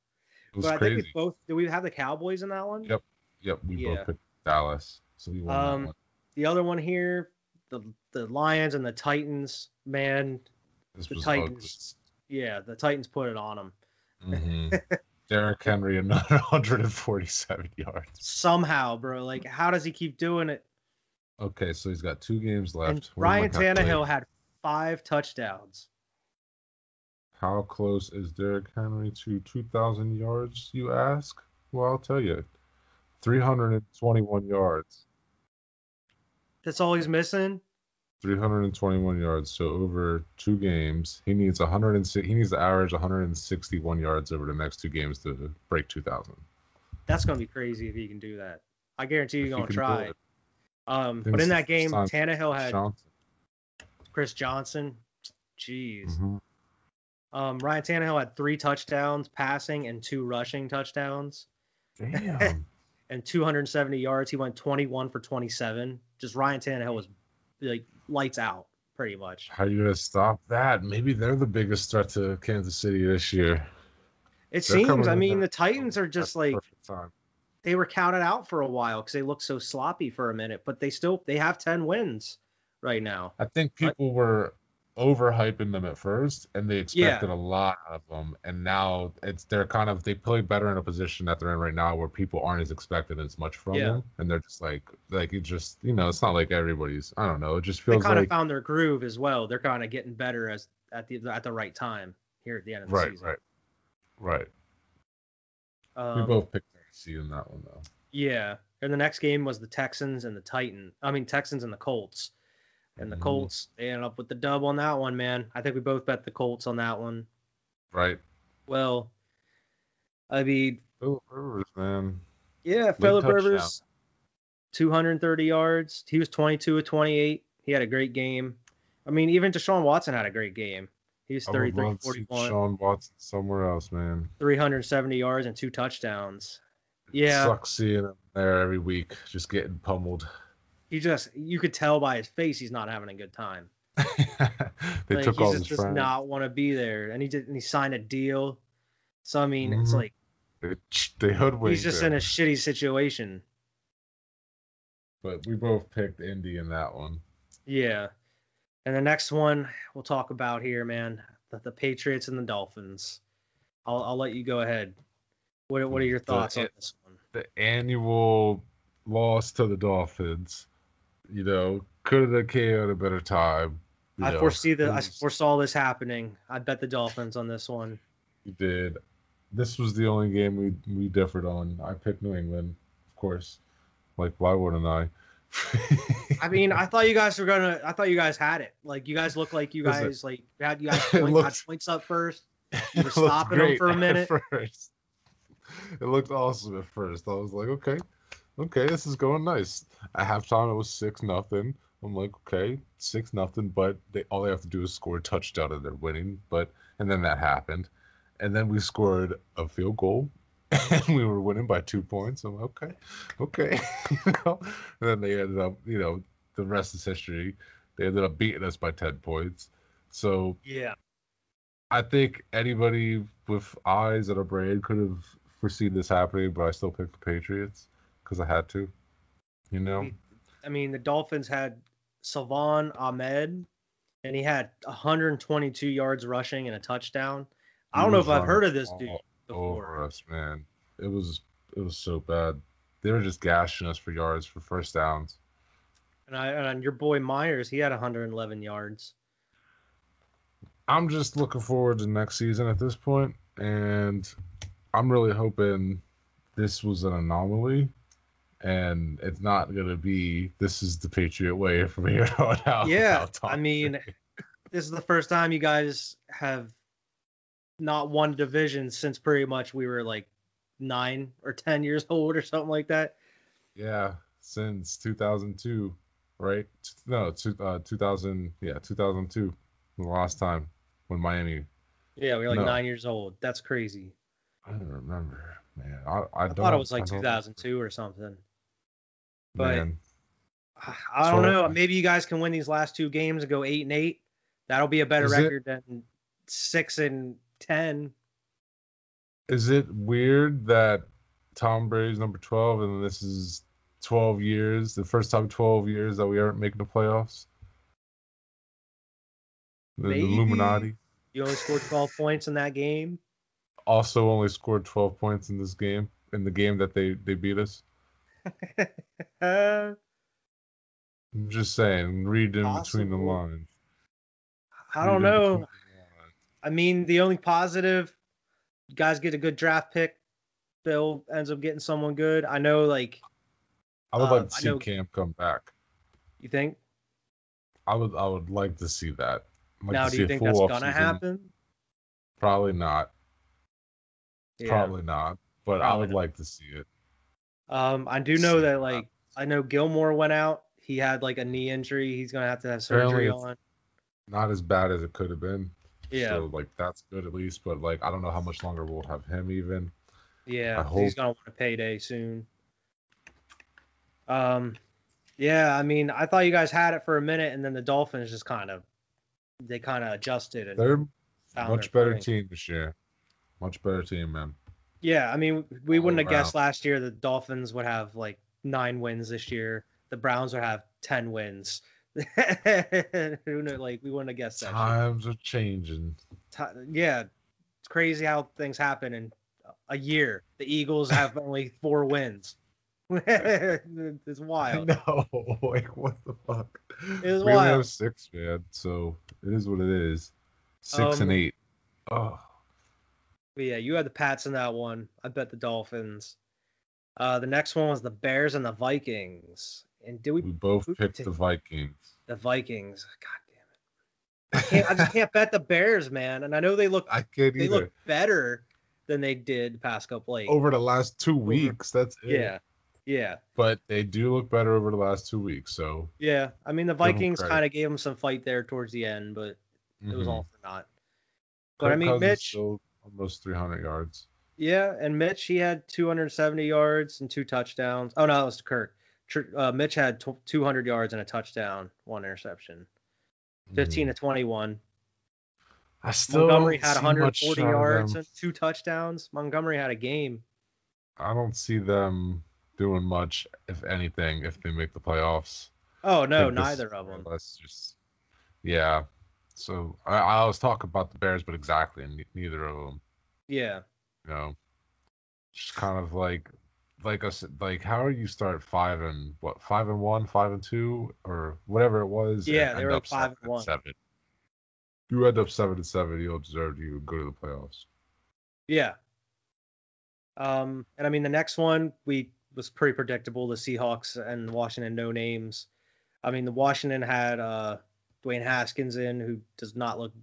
But I crazy. think we both. Do we have the Cowboys in that one? Yep. Yep. We Yeah. both picked Dallas. So we won that Um, one. the other one here, the the Lions and the Titans. Man, This the Titans. yeah, the Titans put it on them ugly. Mhm. Derrick Henry, another 147 yards. somehow, bro. Like, how does he keep doing it? Okay, so he's got two games left. And What am I Ryan? Tannehill had five touchdowns. How close is Derrick Henry to 2,000 yards, you ask? Well, I'll tell you. 321 yards. That's all he's missing. 321 yards. So over two games, he needs 106. He needs to average 161 yards over the next two games to break 2,000. That's gonna be crazy if he can do that. I guarantee you're gonna try. Um, but in that game, Tannehill had Johnson. Chris Johnson. Jeez. Mhm. Um, Ryan Tannehill had three touchdowns passing and two rushing touchdowns Damn. and 270 yards. He went 21 for 27. Just Ryan Tannehill was like lights out pretty much. How are you gonna stop that? Maybe they're the biggest threat to Kansas City this year. It They're seems. I mean, the Titans are just like they were counted out for a while because they looked so sloppy for a minute, but they still they have 10 wins right now. I think people were overhyping them at first, and they expected a lot of them, and now it's they're kind of they play better in a position that they're in right now where people aren't as expected as much from Yeah. them, and they're just like like it just you know it's not like everybody's I don't know it just feels They kind like of found their groove as well. They're kind of getting better as at the at the right time here at the end of the right season. right right. Um, we both picked Tennessee in that one though. Yeah, and the next game was the Texans and the Titan. I mean Texans and the Colts. And the Mhm. Colts they ended up with the dub on that one, man. I think we both bet the Colts on that one. Right. Well, I mean, Philip Rivers, man. yeah, Philip touchdown. Rivers, 230 yards. He was 22 of 28. He had a great game. I mean, even Deshaun Watson had a great game. He was I would 33 love to 41, Sean Watson somewhere else, man. 370 yards and two touchdowns. Yeah, Sucks seeing him there every week, just getting pummeled. He just you could tell by his face he's not having a good time. they like, took he all just his does friends. not want to be there, and he did. And he signed a deal. So I mean, it's Mhm. like They, they hoodwinked he's just him. in a shitty situation. But we both picked Indy in that one. Yeah. And the next one we'll talk about here, man, the, the Patriots and the Dolphins. I'll I'll let you go ahead. What what are your The- thoughts on this one? The annual loss to the Dolphins, you know, could have came at a better time. I know. foresee the I foresaw this happening. I bet the Dolphins on this one. You did. This was the only game we we differed on. I picked New England, of course. Like why wouldn't I? I mean, I thought you guys were gonna. I thought you guys had it. Like you guys look like you Listen, guys like had you guys point, looks- had points up first. It were stopping 'em great for a at minute. First. It looked awesome at first. I was like, okay, okay, this is going nice. At halftime, it was six nothing. I'm like, okay, six nothing, but they all they have to do is score a touchdown and they're winning. But and then that happened, and then we scored a field goal, and we were winning by two points. I'm like, okay, okay. and then they ended up, you know, the rest is history. They ended up beating us by ten points. So Yeah. I think anybody with eyes and a brain could have foreseen this happening, but I still picked the Patriots because I had to. You know, I mean, the Dolphins had Salvon Ahmed, and he had 122 yards rushing and a touchdown. I don't know if I've heard of this dude before. Over us, man. It was it was so bad. They were just gashing us for yards for first downs. And I and your boy Meyers, he had 111 yards. I'm just looking forward to next season at this point, and I'm really hoping this was an anomaly, and it's not gonna be this is the Patriot way from here on out. Yeah, I mean, This is the first time you guys have not won division since pretty much we were like nine or ten years old or something like that. yeah, since 2002, right? No, two, uh, 2000, yeah, 2002, the last time when Miami. Yeah, we were like No. nine years old. That's crazy. I don't remember, man. I, I, I thought it was like I don't- 2002 or something. But- Man, I don't So- know. Maybe you guys can win these last two games and go eight and eight. That'll be a better Is it- record than six and ten. is it weird that Tom Brady's number 12 and this is 12 years, the first time 12 years that we aren't making the playoffs? The, the Illuminati You only scored 12 points in that game. also only scored 12 points in this game, in the game that they, they beat us. I'm just saying, read in between the lines. I don't Read know. between the lines. I mean, the only positive, guys get a good draft pick. Bill ends up getting someone good. I know, like, I would Uh, like to see know- Cam come back. you think? I would I would like to see that. I'd like now, do you think that's gonna offseason. happen? Probably not. Yeah. Probably not. But I would not. like to see it. Um, I do know that, like, I know Gilmore went out. He had like a knee injury. He's gonna have to have surgery on. Not as bad as it could have been. Yeah, So like that's good at least. But like I don't know how much longer we'll have him even. yeah. He's gonna want a payday soon. Um, yeah. I mean, I thought you guys had it for a minute, and then the Dolphins just kind of, they kind of adjusted and They're much better team this year. Much better team, man. Yeah, I mean, we wouldn't have guessed last year the Dolphins would have like nine wins this year. The Browns would have ten wins. Who knew? Like we wouldn't have guessed that. Times are changing. Yeah, it's crazy how things happen in a year. The Eagles have only four wins. it's wild. know. Like what the fuck? It was we only have six, man. So it is what it is. Six Um, and eight. Oh, But yeah, you had the Pats in that one. I bet the Dolphins. Uh, the next one was the Bears and the Vikings. And did we we both picked the Vikings. the Vikings? God damn it! I can't. I just can't bet the Bears, man. And I know they look I can't they either. look better than they did the past couple like over the last two weeks. That's it. yeah, yeah, But they do look better over the last two weeks. So yeah. I mean the Vikings kind of gave them some fight there towards the end, but it was mhm. all for naught. But I mean Mitch, still almost 300 yards. yeah, and Mitch he had 270 yards and two touchdowns. Oh no, that was Kirk. Uh, Mitch had tw 200 yards and a touchdown, one interception, 15 Mhm. to 21. I still Montgomery don't had 140 yards and two touchdowns. Montgomery had a game. I don't see them doing much, if anything, if they make the playoffs. Oh no, think this neither of more or them. less just yeah. So I, I was talking about the Bears, but exactly ne- neither of them. Yeah. You know, just kind of like like us, like how you start five and what five and one, five and two, or whatever it was? Yeah, they were like five and one. Seven. You end up seven and seven, you'll deserve to go to the playoffs. Yeah. Um, and I mean the next one we was pretty predictable. The Seahawks and Washington no names. I mean the Washington had uh Dwayne Haskins in who does not look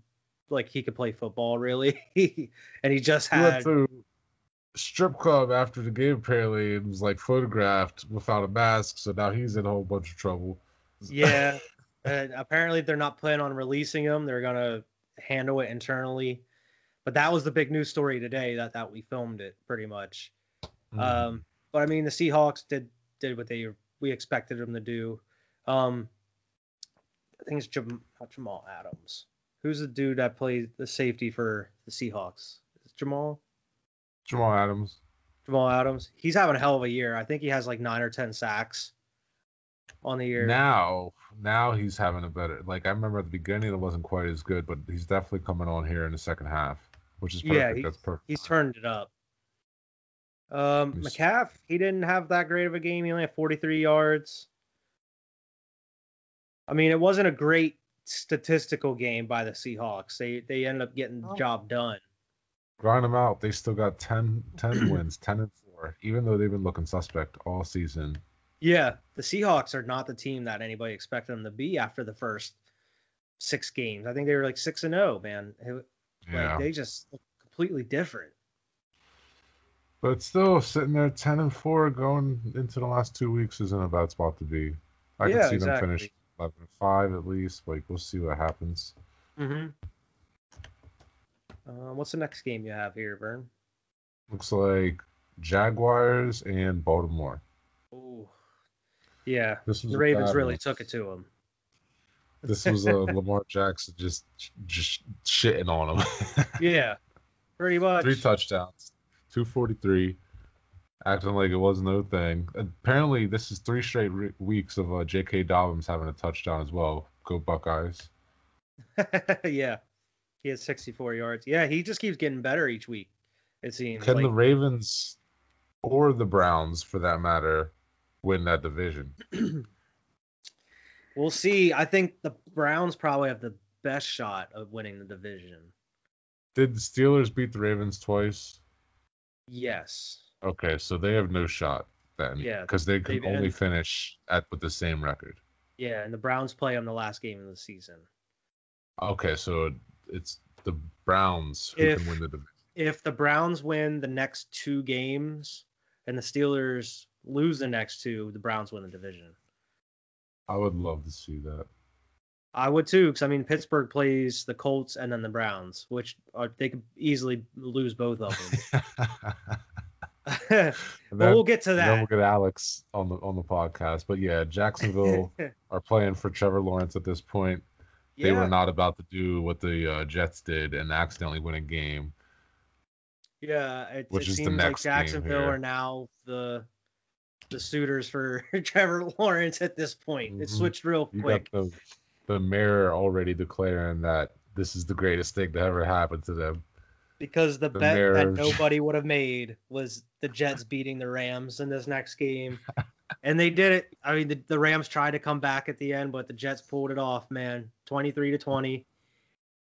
like he could play football really. and he just had to strip club after the game apparently and was like photographed without a mask, so now he's in a whole bunch of trouble. yeah. and apparently they're not planning on releasing him. They're gonna handle it internally. But that was the big news story today that that we filmed it pretty much. Mm. Um, but I mean, the Seahawks did did what they we expected them to do. Um, I think it's Jam- Jamal Adams. Who's the dude that plays the safety for the Seahawks? Is it Jamal? Jamal Adams. Jamal Adams. He's having a hell of a year. I think he has like nine or ten sacks on the year. Now, now he's having a better. Like I remember at the beginning, it wasn't quite as good, but he's definitely coming on here in the second half. which is perfect. Yeah, he- That's perfect. He's turned it up. Um, He's- McCaff, he didn't have that great of a game. He only had 43 yards. I mean, it wasn't a great statistical game by the Seahawks. They they ended up getting the Oh. job done. Grind them out. They still got 10, 10 wins, 10 and 4, even though they've been looking suspect all season. Yeah, the Seahawks are not the team that anybody expected them to be after the first six games. I think they were like six and zero, man. It- like, Yeah. they just look completely different. But still, sitting there 10 and 4 going into the last two weeks isn't a bad spot to be. I Yeah, can see exactly. them finish 11 and 5 at least. Like, we'll see what happens. Mm-hmm. Uh, what's the next game you have here, Vern? Looks like Jaguars and Baltimore. Ooh. Yeah, This was the Ravens really one. took it to him. This was a Lamar Jackson just just shitting on him. Yeah, pretty much. Three touchdowns, 243, acting like it was no thing. Apparently, this is three straight re- weeks of uh, J.K. Dobbins having a touchdown as well. Go Buckeyes. yeah, he has 64 yards. Yeah, he just keeps getting better each week. It seems. Can like, the Ravens or the Browns, for that matter, win that division? we'll see. I think the Browns probably have the best shot of winning the division. Did the Steelers beat the Ravens twice? Yes. Okay, so they have no shot then. Yeah, Because they can only ended- finish at with the same record. Yeah, and the Browns play on the last game of the season. Okay, so it's the Browns who If- can win the division. If the Browns win the next two games and the Steelers lose the next two, the Browns win the division. I would love to see that. I would too, because I mean Pittsburgh plays the Colts and then the Browns, which are, they could easily lose both of them. But we'll get to then we'll that. get Alex on the on the podcast. But yeah, Jacksonville are playing for Trevor Lawrence at this point. They yeah, were not about to do what the uh, Jets did and accidentally win a game. yeah. It, which it is the seems like next game Jacksonville are now the the suitors for Trevor Lawrence at this point. It Mhm. switched real quick. the the mayor already declaring that this is the greatest thing to ever happen to them. Because the, The bet that nobody would have made was the Jets beating the Rams in this next game. and they did it. I mean, the, the Rams tried to come back at the end, but the Jets pulled it off, man. 23 to 20.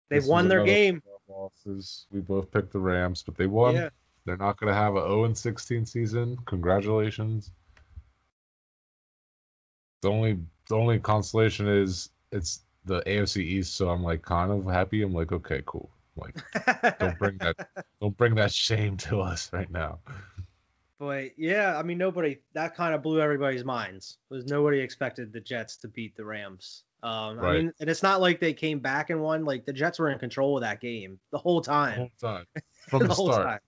They This won their game. one of our Losses. We both picked the Rams, but they won. Yeah. They're not going to have a 0 and 16 season. Congratulations. The only the only consolation is it's the AFC East, so I'm like kind of happy. I'm like, okay, cool. Like, don't bring that don't bring that shame to us right now. but yeah, I mean, nobody, that kind of blew everybody's minds. Was nobody expected the Jets to beat the Rams. Um, I mean, and it's not like they came back and won. Like the Jets were in control of that game the whole The time. whole time. From the, whole start. time.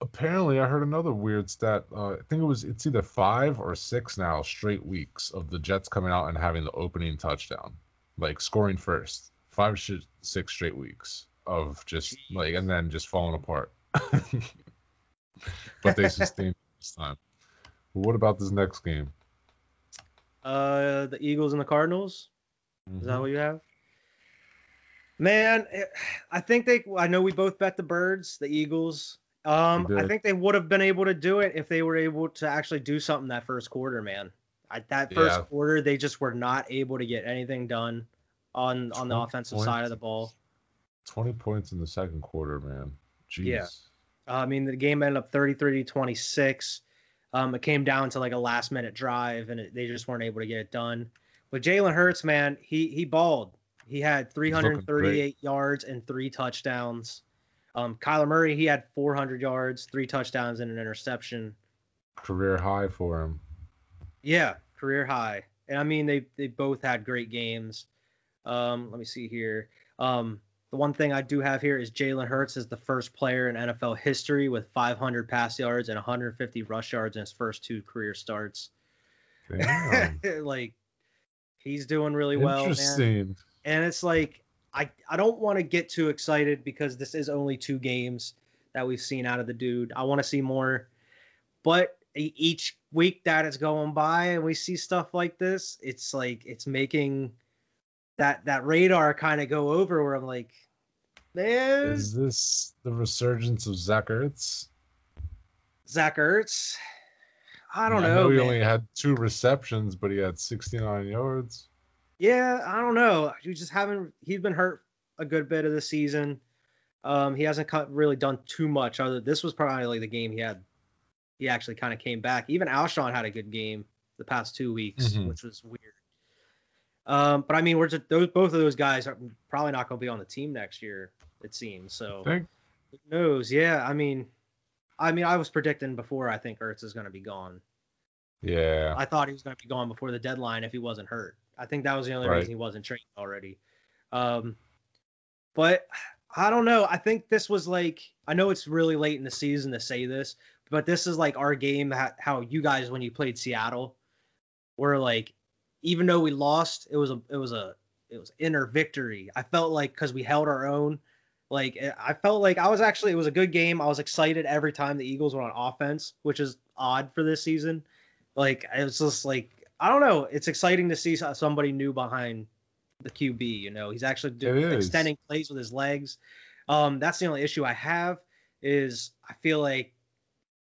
Apparently, I heard another weird stat. Uh, I think it was it's either five or six now straight weeks of the Jets coming out and having the opening touchdown, like scoring first. Five, sh- six straight weeks of just like, and then just falling apart. but they sustained this time. But what about this next game? Uh, the Eagles and the Cardinals. Is that Mhm. what you have? Man, I think they. I know we both bet the Birds, the Eagles. Um, I think they would have been able to do it if they were able to actually do something that first quarter, man. I, that first Yeah. quarter, they just were not able to get anything done on on the 20 offensive side of the ball. Twenty points in the second quarter, man. Jeez. Yeah. Uh, I mean, the game ended up 33 to 26. Um, it came down to like a last minute drive, and it, they just weren't able to get it done. But Jalen Hurts, man, he he balled. He had 338 yards and three touchdowns. Um, Kyler Murray, he had 400 yards, three touchdowns, and an interception. Career high for him. Yeah, career high. And I mean, they they both had great games. Um, let me see here. Um, the one thing I do have here is Jalen Hurts is the first player in NFL history with 500 pass yards and 150 rush yards in his first two career starts. Like he's doing really well, man. Interesting. And it's like I I don't want to get too excited because this is only two games that we've seen out of the dude. I want to see more. But each week that is going by and we see stuff like this, it's like it's making that that radar kind of go over where I'm like man. Is this the resurgence of Zach Ertz? Zach Ertz. I don't I know. he only had two receptions, but he had 69 yards. Yeah, I don't know. You just haven't. He's been hurt a good bit of the season. Um, he hasn't cut, really done too much. Other this was probably like the game he had. He actually kind of came back. Even Alshon had a good game the past two weeks, Mhm. which was weird. Um, but I mean, we're just, those both of those guys are probably not going to be on the team next year. It seems so. Think Who knows? Yeah, I mean, I mean, I was predicting before. I think Ertz is going to be gone. yeah. I thought he was going to be gone before the deadline if he wasn't hurt. I think that was the only Right. reason he wasn't traded already. Um, but I don't know. I think this was like I know it's really late in the season to say this, but this is like our game. How you guys when you played Seattle, were like, even though we lost, it was a it was a it was inner victory. I felt like because we held our own. Like eh, I felt like I was actually it was a good game. I was excited every time the Eagles were on offense, which is odd for this season. Like it was just like I don't know. It's exciting to see somebody new behind the QB. You know, he's actually do, It is. extending plays with his legs. Um, that's the only issue I have is I feel like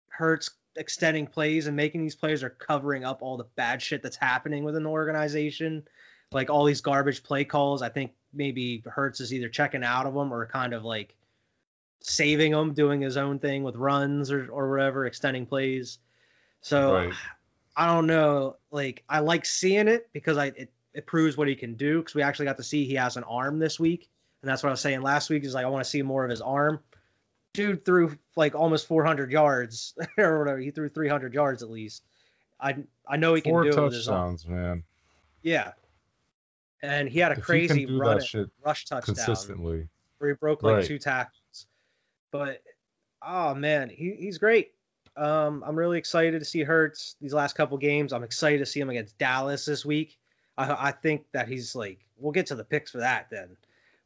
Hurts extending plays and making these players are covering up all the bad shit that's happening within the organization. Like all these garbage play calls. I think maybe Hurts is either checking out of them or kind of like saving them, doing his own thing with runs or or whatever, extending plays. So Right. I don't know. Like I like seeing it because I it, it proves what he can do because we actually got to see he has an arm this week, and that's what I was saying last week. Is like I want to see more of his arm. Dude threw like almost 400 yards or whatever. He threw 300 yards at least. I I know he can Four do it with his arm. touchdowns, man. Yeah. And he had a If crazy run rush touchdown consistently. where he broke like Right. two tackles. But oh man, he, he's great. Um, I'm really excited to see Hurts these last couple games. I'm excited to see him against Dallas this week. I, I think that he's like we'll get to the picks for that then.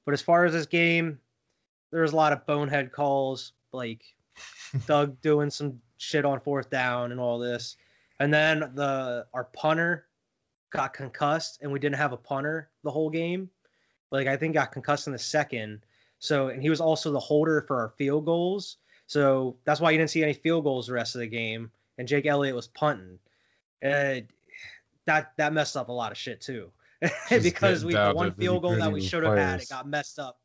But as far as this game, there's a lot of bonehead calls, like Doug doing some shit on fourth down and all this. And then the our punter got concussed and we didn't have a punter the whole game. Like I think got concussed in the second. So and he was also the holder for our field goals. So that's why you didn't see any field goals the rest of the game. And Jake Elliott was punting. And that that messed up a lot of shit too. Because we the one field goal that we should have had, it got messed up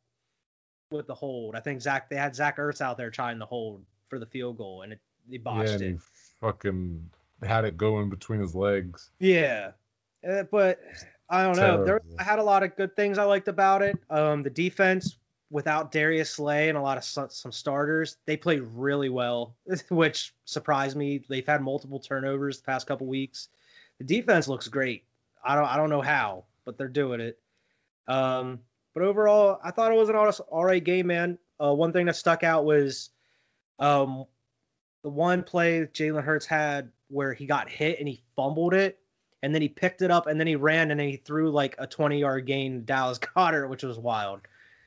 with the hold. I think Zach they had Zach Ertz out there trying to hold for the field goal and it they Yeah, botched and it. he fucking had it going between his legs. Yeah, uh, but I don't know. There, I had a lot of good things I liked about it. Um, the defense without Darius Slay and a lot of some, some starters, they played really well, which surprised me. They've had multiple turnovers the past couple weeks. The defense looks great. I don't I don't know how, but they're doing it. Um, but overall, I thought it was an all, right game, man. Uh, one thing that stuck out was um, the one play Jalen Hurts had where he got hit and he fumbled it, and then he picked it up and then he ran and then he threw like a 20 yard gain to Dallas Goedert, which was wild.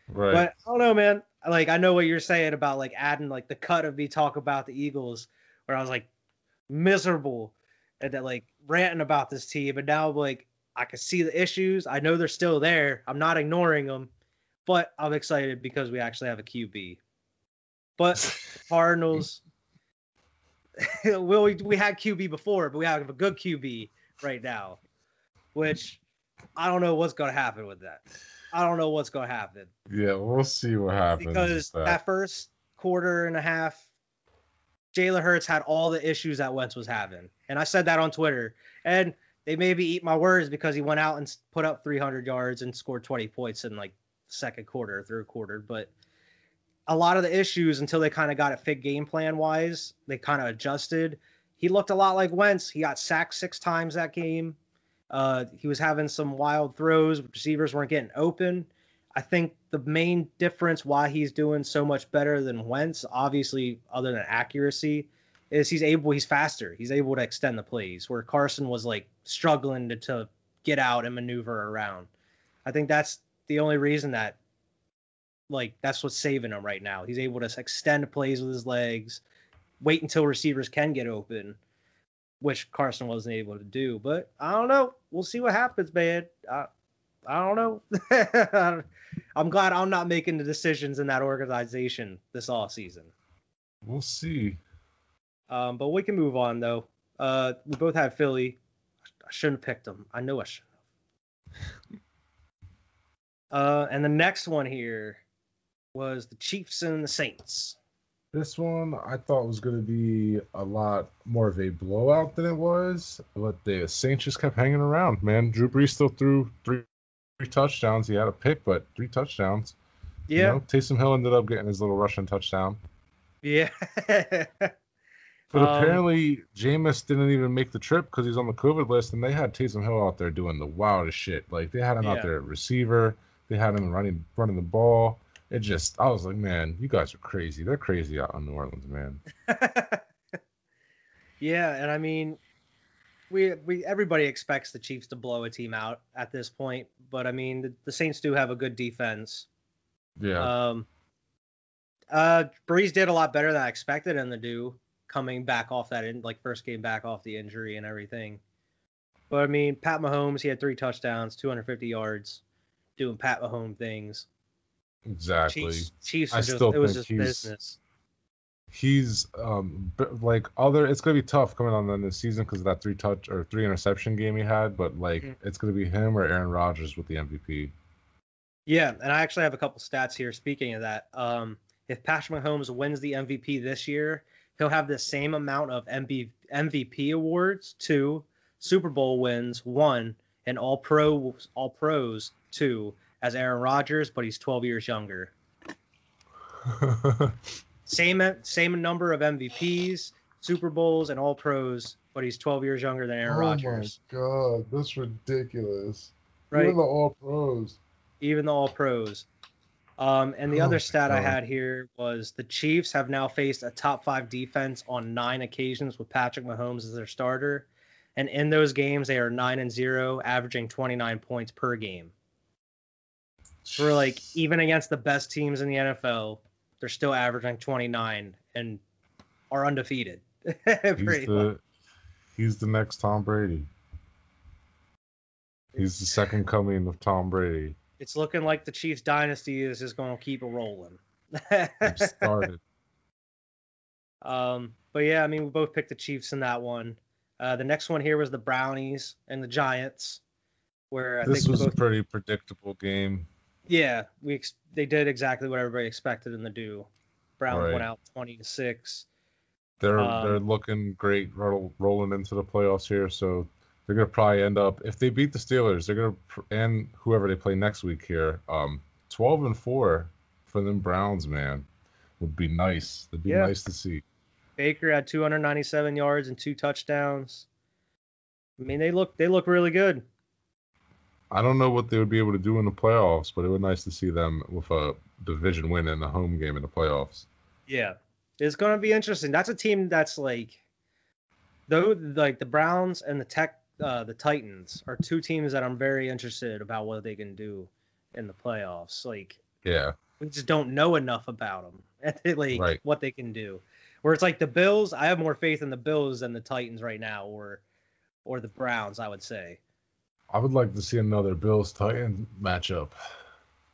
Right. But I don't know, man. Like I know what you're saying about like adding like the cut of me talk about the Eagles, where I was like miserable and then like ranting about this team, and now like I can see the issues. I know they're still there. I'm not ignoring them, but I'm excited because we actually have a QB. But Cardinals, well, we, we had QB before, but we have a good QB right now, which I don't know what's going to happen with that. I don't know what's going to happen yeah, we'll see what happens. because with that first quarter and a half, Jalen Hurts had all the issues that Wentz was having, and I said that on Twitter. And they maybe eat my words because he went out and put up 300 yards and scored 20 points in like second quarter, third quarter. But a lot of the issues until they kind of got a fit game plan wise, they kind of adjusted. He looked a lot like Wentz. He got sacked six times that game. Uh, he was having some wild throws. Receivers weren't getting open. I think the main difference why he's doing so much better than Wentz, obviously, other than accuracy, is he's able, he's faster. He's able to extend the plays where Carson was like struggling to, to get out and maneuver around. I think that's the only reason that, like, that's what's saving him right now. He's able to extend plays with his legs, wait until receivers can get open, which Carson wasn't able to do. But I don't know. We'll see what happens, man. I, I don't know. I'm glad I'm not making the decisions in that organization this off season. We'll see. Um, but we can move on though. Uh, we both have Philly. I shouldn't have picked them. I know I should have. uh, and the next one here was the Chiefs and the Saints. This one I thought was going to be a lot more of a blowout than it was, but the Saints just kept hanging around. Man, Drew Brees still threw three, three touchdowns. He had a pick, but three touchdowns. Yeah, You know, Taysom Hill ended up getting his little rushing touchdown. yeah. But Um, apparently, Jameis didn't even make the trip because he's on the COVID list, and they had Taysom Hill out there doing the wildest shit. Like they had him Yeah. out there at receiver, they had him running running the ball. It just, I was like, man, you guys are crazy. They're crazy out in New Orleans, man. yeah, and I mean, we we everybody expects the Chiefs to blow a team out at this point, but I mean, the, the Saints do have a good defense. Yeah, Um, uh, Brees did a lot better than I expected him to do, coming back off that in like first game back off the injury and everything. But I mean, Pat Mahomes, he had three touchdowns, 250 yards, doing Pat Mahomes things. exactly. Chiefs, Chiefs I just still it was just he's- business. He's um like other. It's gonna be tough coming on in the season because of that three touch or three interception game he had. But like, Mhm. it's gonna be him or Aaron Rodgers with the MVP. Yeah, and I actually have a couple stats here. Speaking of that, um, if Patrick Mahomes wins the MVP this year, he'll have the same amount of MB, MVP awards, two Super Bowl wins, one, and All Pro All Pros, two, as Aaron Rodgers, but he's 12 years younger. Same same number of MVPs, Super Bowls, and All Pros, but he's 12 years younger than Aaron oh Rodgers. Oh god, that's ridiculous. Right? Even the All Pros. even the All Pros. Um, and the Oh other stat I had here was the Chiefs have now faced a top five defense on nine occasions with Patrick Mahomes as their starter, and in those games they are nine and zero, averaging 29 points per game. For like even against the best teams in the NFL, they're still averaging 29 and are undefeated. he's the he's the next Tom Brady. He's the second coming of Tom Brady. It's looking like the Chiefs dynasty is just going to keep it rolling. He started. Um, but yeah, I mean, we both picked the Chiefs in that one. Uh, the next one here was the Brownies and the Giants, where I this was a pretty predictable game. yeah, we ex- they did exactly what everybody expected them to do. Browns Right. went out twenty to six. They're Um, they're looking great roll, rolling into the playoffs here, so they're gonna probably end up if they beat the Steelers, they're gonna pr- and whoever they play next week here, um, twelve and four for them Browns, man, would be nice. That'd be Yeah. nice to see. Baker had 297 yards and two touchdowns. I mean, they look they look really good. I don't know what they would be able to do in the playoffs, but it would be nice to see them with a division win in the home game in the playoffs. Yeah, it's going to be interesting. That's a team that's like, though, like the Browns and the Tech, uh, the Titans are two teams that I'm very interested about what they can do in the playoffs. Like, Yeah, we just don't know enough about them, like Right. what they can do. Where it's like the Bills, I have more faith in the Bills than the Titans right now, or or the Browns, I would say. I would like to see another Bills Titan matchup.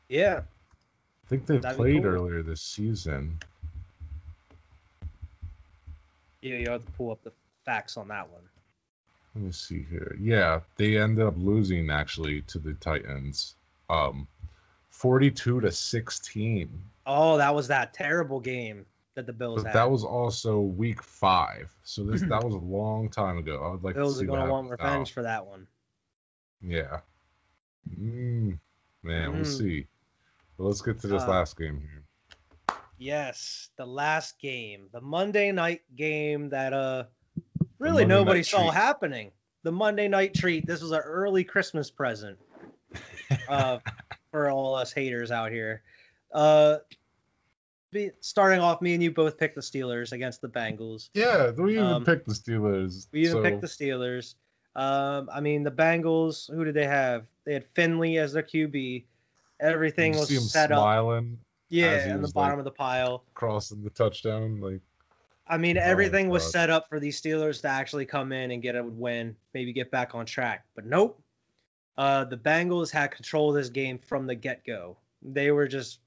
Yeah, I think they That'd played cool. earlier this season. yeah, you have to pull up the facts on that one. Let me see here. Yeah, they ended up losing actually to the Titans. Um 42 to 16. Oh, that was that terrible game that the Bills But had. that was also week 5. So this that was a long time ago. I would like Bills to are see going what to want happens now. revenge for that one. Yeah. Mm, man, we'll Mm. see. But let's get to this Uh, last game here. Yes, the last game, the Monday night game that uh really nobody saw treat. happening. The Monday night treat. This was an early Christmas present uh, for all us haters out here. Uh, be, starting off, me and you both picked the Steelers against the Bengals. Yeah, we even um, picked the Steelers. We even so picked the Steelers. Um, I mean, the Bengals. Who did they have? They had Finley as their QB. Everything you was see him set up. Yeah, in the bottom like- of the pile. crossing the touchdown. Like, I mean, Oh, everything was set up for these Steelers to actually come in and get a win, maybe get back on track. But nope. Uh, the Bengals had control of this game from the get go. They were just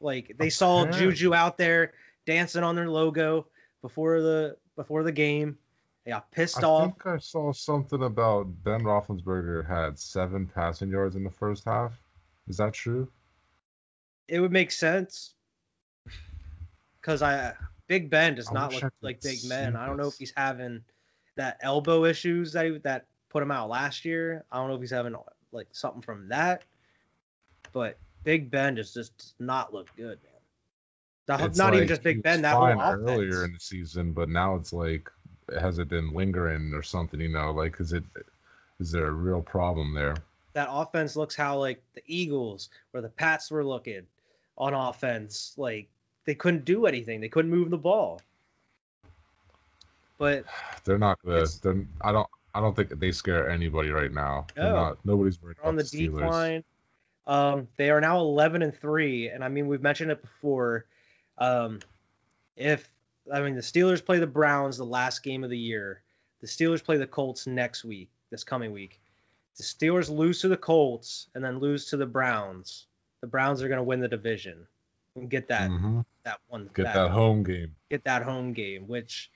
like they saw. Juju out there dancing on their logo before the before the game. They got pissed I off. I think I saw something about Ben Roethlisberger had seven passing yards in the first half. Is that true? It would make sense because I Big Ben does I not look like Big Ben. I don't know if he's having that elbow issues that he, that put him out last year. I don't know if he's having like something from that, but Big Ben just just does not look good, man. The- not even just Big Ben. That whole offense. earlier in the season, but now it's like has it been lingering or something? You know, like is it is there a real problem there? that offense looks how like the Eagles or the Pats were looking on offense. Like they couldn't do anything. They couldn't move the ball. But They're not gonna. They're, I don't. I don't think they scare anybody right now. No. not. Nobody's worried on the the Steelers. decline. Um, they are now 11 and three, and I mean we've mentioned it before. Um, if I mean the Steelers play the Browns the last game of the year, the Steelers play the Colts next week, this coming week. The Steelers lose to the Colts and then lose to the Browns. The Browns are going to win the division and get that Mhm. that one Get that home game. get that home game, which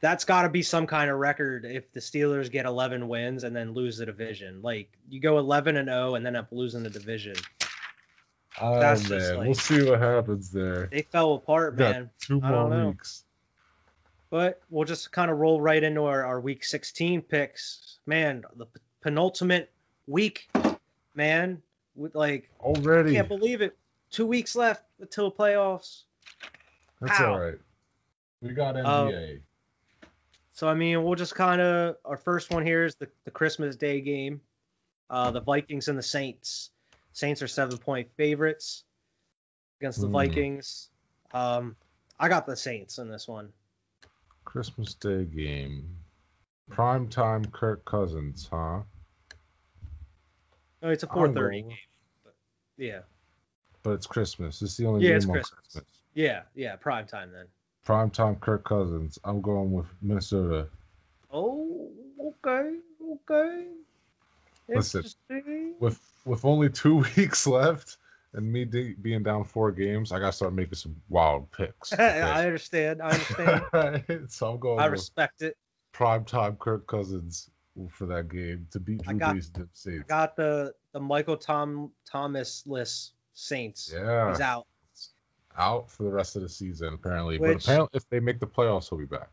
that's got to be some kind of record if the Steelers get 11 wins and then lose the division. Like you go 11 and 0 and then up losing the division. Oh That's man, just we'll see what happens there. They fell apart, man. two more weeks. But we'll just kind of roll right into our, our week 16 picks. Man, the penultimate week, man. With like, I Already. can't believe it. Two weeks left until playoffs. That's Ow. all right. We got Um, NBA. So I mean, we'll just kind of our first one here is the, the Christmas Day game. Uh, the Vikings and the Saints. Saints are seven point favorites against the Hmm. Vikings. Um, I got the Saints in this one. Christmas Day game. Prime time Kirk Cousins, huh? Oh, it's a four thirty game. But yeah, But it's Christmas. It's the only Yeah, game it's on Christmas. Christmas. yeah, yeah. Prime time then. Prime time Kirk Cousins. I'm going with Minnesota. Oh, okay, okay. Listen. With with only two weeks left and me de- being down four games, I gotta start making some wild picks. I understand. I understand. so I'm going I with respect it. prime time Kirk Cousins for that game to beat I Drew got- Brees Saints. Got the the Michael Tom Thomas list Saints. yeah, He's out. out for the rest of the season apparently. Which- but apparently, if they make the playoffs, he'll be back.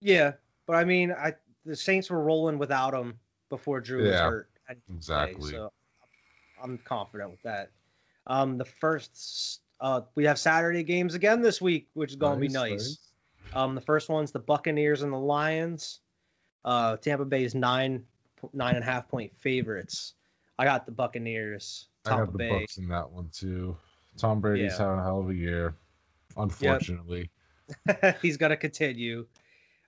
Yeah, but I mean, I the Saints were rolling without him before Drew was hurt. I didn't play, Exactly. so I'm confident with that. Um, the first, uh, we have Saturday games again this week, which is going to be nice. Um, the first one's the Buccaneers and the Lions. Uh, Tampa Bay is nine, nine and a half point favorites. I got the Buccaneers. I have the Bay. Bucks in that one too. Tom Brady's Yeah. having a hell of a year, unfortunately. He's gonna continue.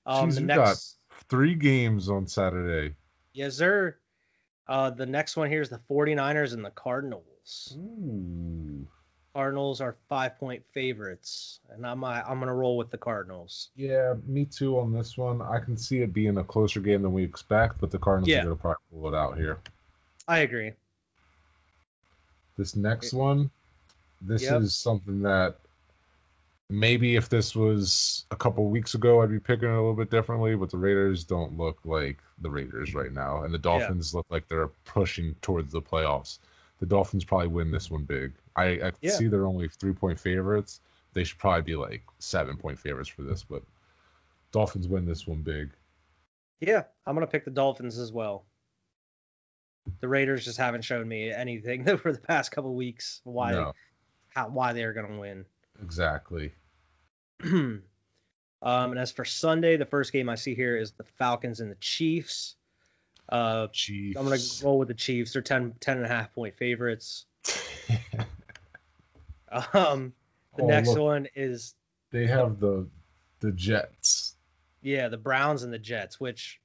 Um, Jeez, we next, Three games on Saturday. yes, sir. Uh, the next one here is the 49ers and the Cardinals. Ooh. Cardinals are five point favorites, and I'm uh, I'm gonna roll with the Cardinals. Yeah, me too on this one. I can see it being a closer game than we expect, but the Cardinals Yeah. are going to probably pull it out here. I agree. This next one, this Yep. is something that maybe if this was a couple weeks ago, I'd be picking it a little bit differently, but the Raiders don't look like the Raiders right now, and the Dolphins look like they're pushing towards the playoffs. The Dolphins probably win this one big. I, I Yeah. see they're only three point favorites. They should probably be like seven point favorites for this, but Dolphins win this one big. Yeah, I'm gonna pick the Dolphins as well. The Raiders just haven't shown me anything for the past couple weeks why No, how, why they're gonna win. exactly. um, and as for Sunday, the first game I see here is the Falcons and the Chiefs. Uh, Chiefs. I'm gonna roll with the Chiefs. They're 10, 10 and a half point favorites. Um, the Oh, next look, one is They have the the Jets. yeah the Browns and the Jets, which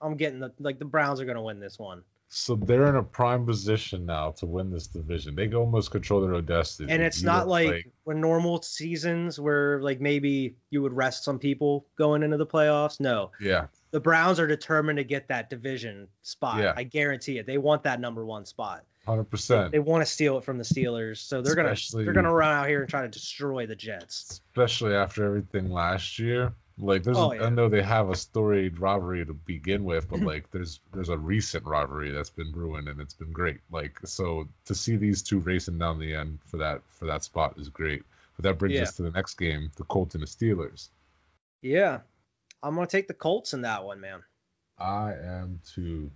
I'm getting the like the Browns are gonna win this one. So they're in a prime position now to win this division. They can almost control their own destiny. And it's not like, when normal seasons where like maybe you would rest some people going into the playoffs. No, yeah, the Browns are determined to get that division spot. Yeah. I guarantee it. They want that number one spot. Hundred percent. They want to steal it from the Steelers, so they're gonna they're gonna run out here and try to destroy the Jets. Especially after everything last year. Like there's, Oh, a, yeah. I know they have a storied rivalry to begin with, but like there's there's a recent rivalry that's been brewing and it's been great. Like so to see these two racing down the end for that for that spot is great. But that brings Yeah. us to the next game, the Colts and the Steelers. Yeah, I'm gonna take the Colts in that one, man. I am too.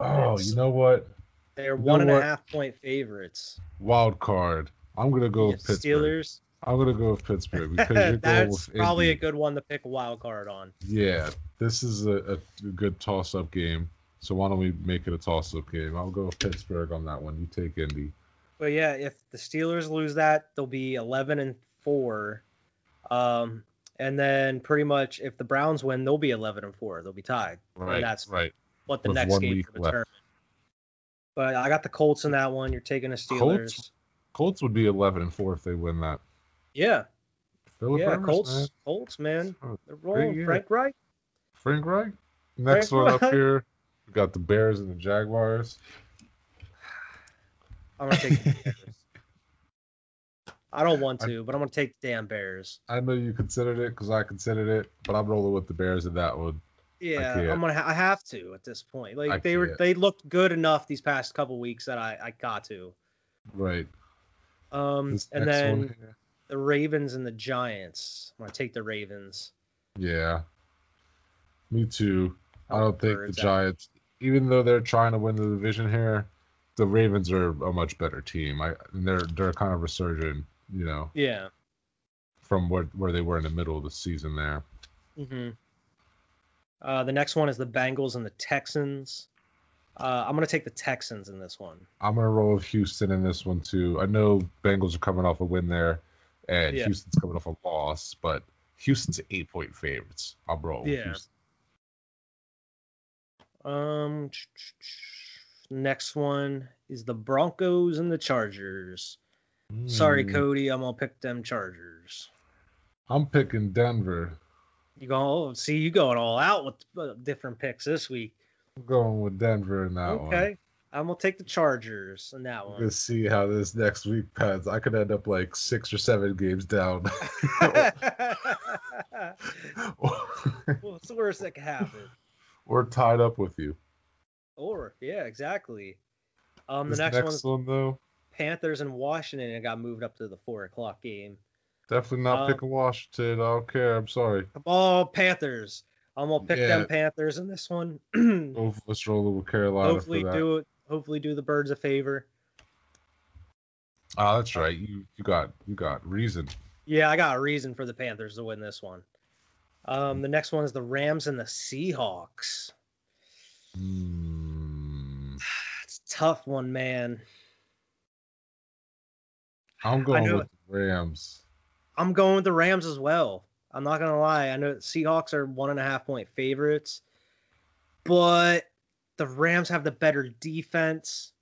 Oh, It's- you know what? They're You know one and a half point favorites. Wild card. I'm gonna go Pittsburgh. Steelers. I'm gonna go with Pittsburgh because That's probably a good one to pick a wild card on. Yeah, this is a, a good toss-up game. So why don't we make it a toss-up game? I'll go with Pittsburgh on that one. You take Indy. But yeah, if the Steelers lose that, they'll be 11 and four. Um, and then pretty much if the Browns win, they'll be 11 and four. They'll be tied. Right. that's- right. What the With next game week will left. determine. But I got the Colts in that one. You're taking the Steelers. Colts? Colts would be 11 and four if they win that. Yeah, Philip yeah, Rivers, Colts. man. Colts, man, they're rolling. year. Frank Reich. Frank Reich. Next Frank one up here, we got the Bears and the Jaguars. I'm gonna take the Bears. I don't want to, but I'm gonna take the damn Bears. I know you considered it because I considered it, but I'm rolling with the Bears in that one. Yeah. I'm gonna. Ha- I have to at this point. Like I they were, can't. they looked good enough these past couple weeks that I, I got to. Right. Um, This and then one. The Ravens and the Giants. I'm gonna take the Ravens. Yeah. Me too. I don't think the. Giants, even though they're trying to win the division here, the Ravens are a much better team. I and they're they're kind of resurgent, you know, Yeah. from where where they were in the middle of the season there. Mm-hmm. Uh, the next one is the Bengals and the Texans. Uh, I'm gonna take the Texans in this one. I'm gonna roll with Houston in this one too. I know Bengals are coming off a win there, and Yeah. Houston's coming off a loss, but Houston's eight point favorites. I'll roll Yeah. Houston. Um, next one is the Broncos and the Chargers. Sorry, Hmm. Cody, I'm gonna pick them Chargers. I'm picking Denver. You go see you going all out with uh, different picks this week. I'm going with Denver in that one. okay, I'm gonna take the Chargers in that one. gonna see how this next week pans. I could end up like six or seven games down. What's the worst that could happen? We're tied up with you. Or yeah, exactly. Um, the next, next one though, Panthers and Washington. and It got moved up to the four o'clock game. definitely not Um, picking Washington. I don't care. I'm sorry. Oh, Panthers! I'm gonna pick Yeah. them Panthers in this one. Of us rolling with Carolina hopefully for that. do it. Hopefully do the birds a favor. Oh, that's right. You you got you got reason. Yeah, I got a reason for the Panthers to win this one. Um, the next one is the Rams and the Seahawks. Hmm. It's a tough one, man. I'm going with the Rams. I'm going with the Rams as well. I'm not gonna lie. I know the Seahawks are one and a half point favorites, but the Rams have the better defense.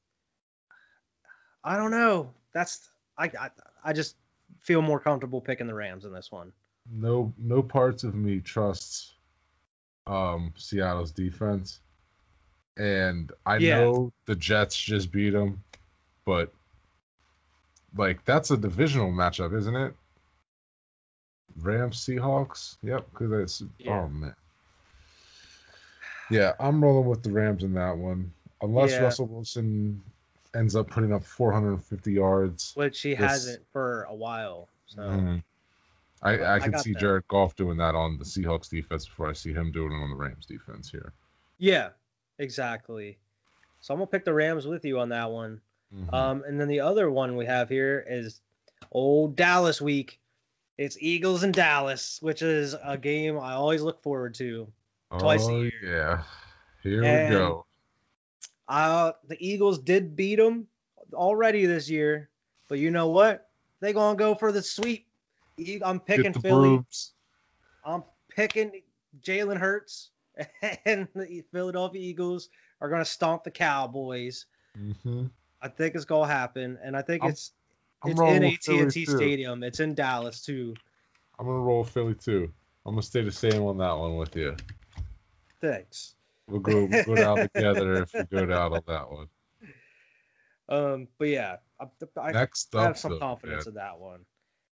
I don't know. That's I I, I just feel more comfortable picking the Rams in this one. No no parts of me trusts um Seattle's defense. And I Yeah. know the Jets just beat them, but like that's a divisional matchup, isn't it? Rams Seahawks. Yep, because it's Yeah. oh man. Yeah, I'm rolling with the Rams in that one. Unless Yeah. Russell Wilson ends up putting up 450 yards. Which he This- hasn't for a while. So Mhm. I, I I can got see that. Jared Goff doing that on the Seahawks defense before I see him doing it on the Rams defense here. yeah, exactly. So I'm gonna pick the Rams with you on that one. Mhm. Um, and then the other one we have here is old Dallas week. It's Eagles and Dallas, which is a game I always look forward to. Twice a oh, year. Yeah. Here And- we go. Uh, the Eagles did beat them already this year, but you know what? They gonna go for the sweep. I'm picking Philly. brooms. I'm picking Jalen Hurts, and the Philadelphia Eagles are gonna stomp the Cowboys. Mhm. I think it's gonna happen, and I think I'm- it's I'm it's in AT&T. Stadium. It's in Dallas too. I'm gonna roll Philly too. I'm gonna stay the same on that one with you. Thanks. We'll go we'll go down together if we go down on that one. Um, but yeah, I, I, Next I have some though, confidence man, in that one.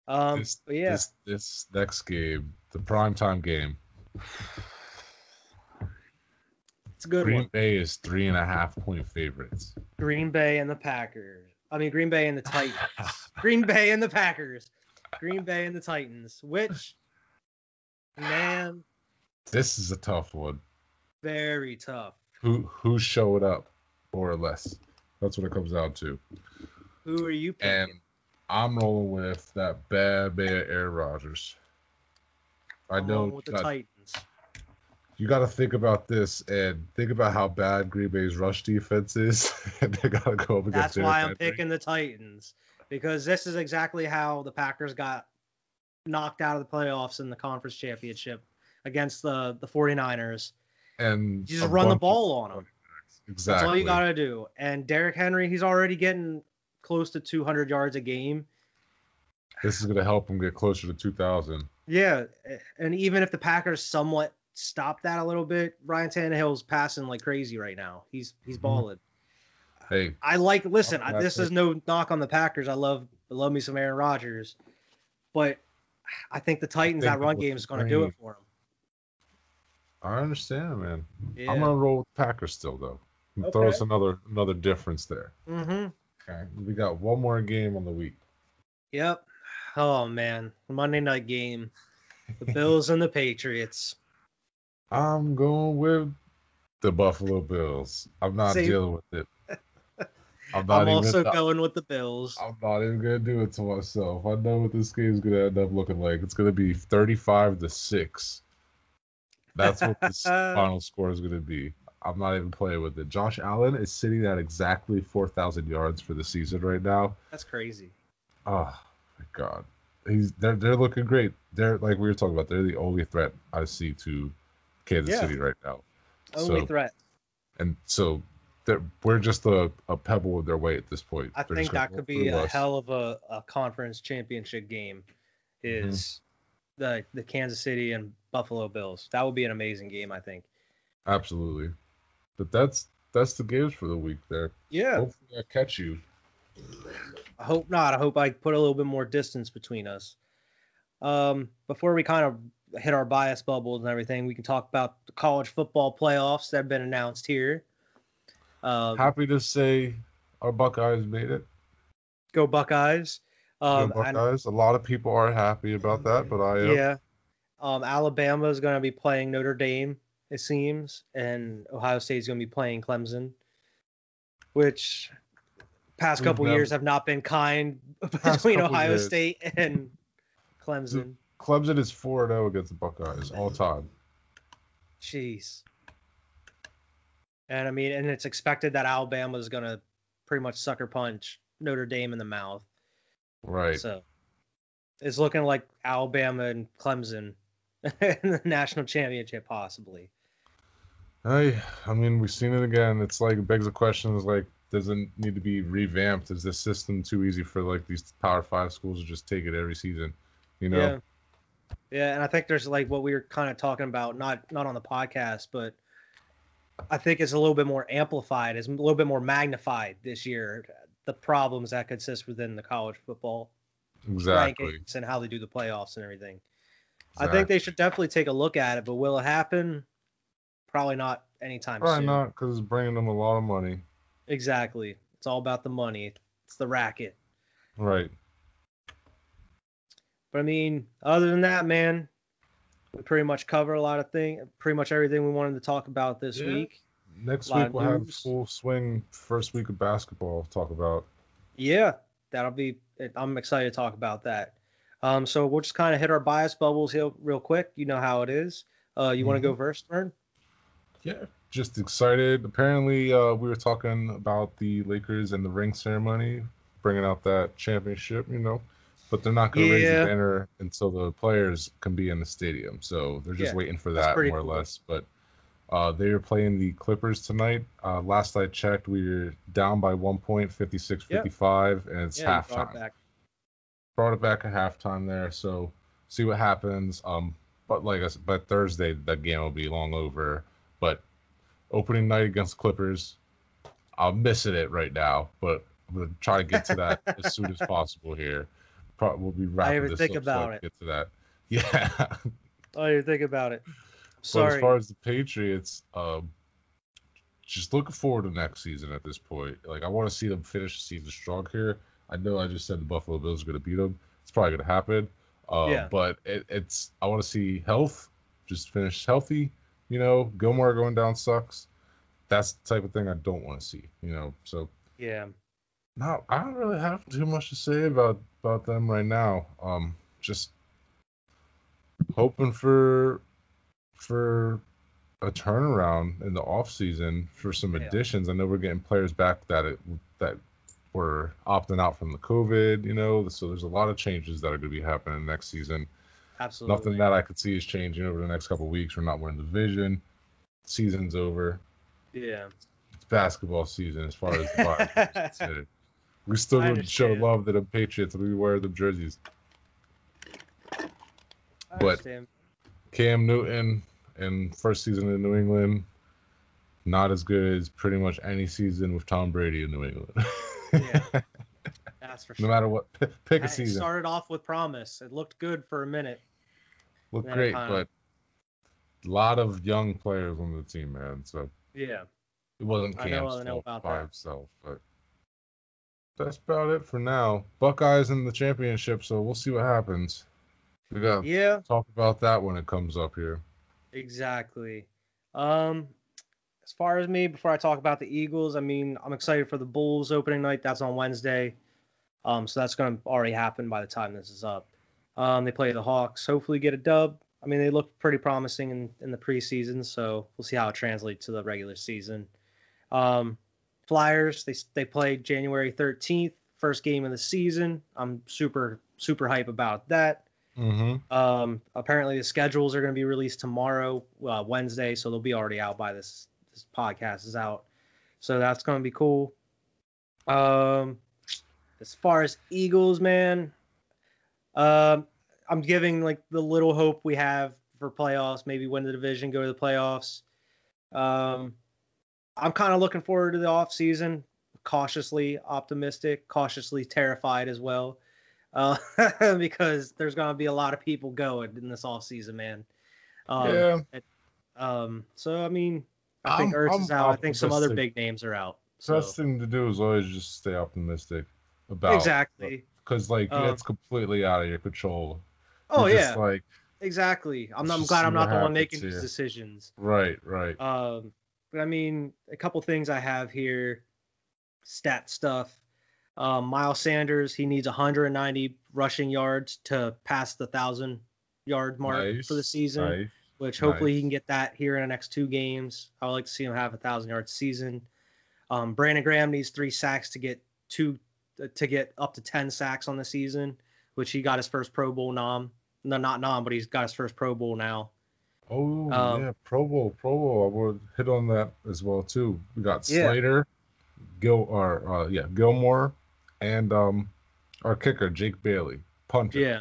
Um, this, but yeah, this this next game, the primetime game, it's a good Green one. Bay is three and a half point favorites. Green Bay and the Packers. I mean, Green Bay and the Titans. Green Bay and the Packers. Green Bay and the Titans. Which, man, This is a tough one. Very tough. Who who showed up, more or less. That's what it comes down to. Who are you picking? And I'm rolling with that bad man Aaron Rodgers. I I'm know with the you got- Titans. you got to think about this and think about how bad Green Bay's rush defense is, and they got to go up against. That's why I'm Henry. picking the Titans because this is exactly how the Packers got knocked out of the playoffs in the conference championship against the the 49ers. And You just run the ball on them. Exactly. That's all you got to do. And Derrick Henry, he's already getting close to 200 yards a game. This is gonna help him get closer to 2,000. Yeah, and even if the Packers somewhat stop that a little bit, Ryan Tannehill's passing like crazy right now. He's he's Mhm. balling. Hey, I like. Listen, I, this is no knock on the Packers. I love love me some Aaron Rodgers, but I think the Titans think that run game is going to do it for for I understand, man. Yeah. I'm gonna roll with Packers still though. Throw us another another difference there. mm-hmm. Okay. We got one more game on the week. Yep. Oh man, Monday night game, the Bills and the Patriots. I'm going with the Buffalo Bills. I'm not Same. dealing with it. I'm not I'm also not- going with the Bills. I'm not even gonna do it to myself. I know what this game's gonna end up looking like. It's gonna be 35 to six. That's what this final score is gonna be. I'm not even playing with it. Josh Allen is sitting at exactly 4,000 yards for the season right now. That's crazy. Oh my god, he's they're they're looking great. They're like we were talking about. They're the only threat I see to Kansas Yeah. City right now. Only So- threat. And so they're, we're just a, a pebble in their way at this point. I They're think that could be a us. hell of a, a conference championship game. Mm-hmm. Is the the Kansas City and Buffalo Bills? That would be an amazing game. I think. Absolutely. But that's that's the games for the week there. Yeah. Hopefully I catch you. I hope not. I hope I put a little bit more distance between us. Um, before we kind of hit our bias bubbles and everything, we can talk about the college football playoffs that have been announced here. Um, Happy to say our Buckeyes made it. go Buckeyes. Um, Buckeyes. A lot of people are happy about that, but I am. yeah. Um, Alabama is going to be playing Notre Dame, it seems, and Ohio State is going to be playing Clemson, which past couple never- years have not been kind between Ohio years. State and Clemson. Clemson is 4 0 against the Buckeyes all time. Jeez. And I mean, and it's expected that Alabama is going to pretty much sucker punch Notre Dame in the mouth. Right. So it's looking like Alabama and Clemson in the national championship, possibly. I, I mean, we've seen it again. It's like it begs the question: is like, does it need to be revamped? Is this system too easy for like these Power Five schools to just take it every season? You know? Yeah. Yeah, and I think there's like what we were kind of talking about, not not on the podcast, but I think it's a little bit more amplified, it's a little bit more magnified this year. The problems that could exist within the college football exactly. rankings and how they do the playoffs and everything. I think they should definitely take a look at it, but will it happen? Probably not anytime Probably soon. Probably not because it's bringing them a lot of money. Exactly. It's all about the money. It's the racket. Right. But I mean, other than that, man, we pretty much cover a lot of things, pretty much everything we wanted to talk about this Yeah. week. Next week we'll have full swing first week of basketball. to Talk about. Yeah, that'll be. I'm excited to talk about that. Um, so we'll just kind of hit our bias bubbles here real quick. You know how it is. Uh, you want to go first, Vern? Yeah. Just excited. Apparently, uh, we were talking about the Lakers and the ring ceremony, bringing out that championship. You know, but they're not going to raise the banner until the players can be in the stadium. So they're just Yeah, waiting for that more cool. or less. But uh, they are playing the Clippers tonight. Uh, last I checked, we were down by one point, 56-55, and it's Yeah, you brought halftime. it back. brought it back at halftime there. So see what happens. Um, but like I said, by Thursday that game will be long over. But opening night against Clippers, I'm missing it right now, but I'm gonna try to get to that as soon as possible here. Probably we'll be wrapping even this think up so I about can it. Get to that. Yeah. Oh, you think about it. But as far as the Patriots, um, just looking forward to next season at this point. Like I want to see them finish the season strong here. I know I just said the Buffalo Bills are going to beat them. It's probably going to happen. Uh, Yeah. But it, it's I want to see health, just finish healthy. You know, Gilmore going down sucks. That's the type of thing I don't want to see. You know, so yeah. no, I don't really have too much to say about about them right now. Um, just hoping for for a turnaround in the off season for some Yeah. additions. I know we're getting players back that it, that were opting out from the COVID. You know, so there's a lot of changes that are going to be happening next season. Absolutely. Nothing that I could see is changing over the next couple weeks. We're not winning the division. Season's over. Yeah. It's basketball season as far as the Bible is considered. We still going to show love to the Patriots. We wear the jerseys. I But- understand. Cam Newton in first season in New England, not as good as pretty much any season with Tom Brady in New England. Yeah. That's for sure. no matter what, p- pick a It season. started off with promise. It looked good for a minute. Looked great, but a lot of young players on the team, man. So Yeah. it wasn't I know- Cam's I know fault by that. himself, but that's about it for now. Buckeyes in the championship, so we'll see what happens. We got Yeah. talk about that when it comes up here. Exactly. Um, as far as me, before I talk about the Eagles, I mean, I'm excited for the Bulls opening night. That's on Wednesday. Um, so that's going to already happen by the time this is up. Um, they play the Hawks. Hopefully, get a dub. I mean, they look pretty promising in, in the preseason, so we'll see how it translates to the regular season. Um, Flyers, they they play January 13th, first game of the season. I'm super super hype about that. Mm-hmm. Um, apparently the schedules are going to be released tomorrow, uh, Wednesday, so they'll be already out by this this podcast is out. So that's going to be cool. Um, as far as Eagles, man, um, I'm giving like the little hope we have for playoffs, maybe win the division, go to the playoffs. Um, I'm kind of looking forward to the off season, cautiously optimistic, cautiously terrified as well uh, because there's going to be a lot of people going in this off season, man. Um, yeah, Um, so I mean, I think I'm- Ertz I'm is out. I think some other big names are out. So best thing to do is always just stay optimistic about exactly. because like Um, it's completely out of your control. Oh You're yeah, just like exactly. I'm, I'm glad I'm not the one making these decisions. right, right. Um, but I mean, a couple things I have here, stat stuff. Um, Miles Sanders, he needs 190 rushing yards to pass the thousand yard mark nice, for the season. nice. which hopefully he can get that here in the next two games. I would like to see him have a thousand yard season. Um, Brandon Graham needs three sacks to get two to get up to ten sacks on the season, which he got his first Pro Bowl nom. No, not nom, but he's got his first Pro Bowl now. Oh Um, yeah, Pro Bowl, Pro Bowl. I would hit on that as well too. We got Yeah. Slater, Gil, or uh, yeah, Gilmore, and um, our kicker Jake Bailey, punter. Yeah,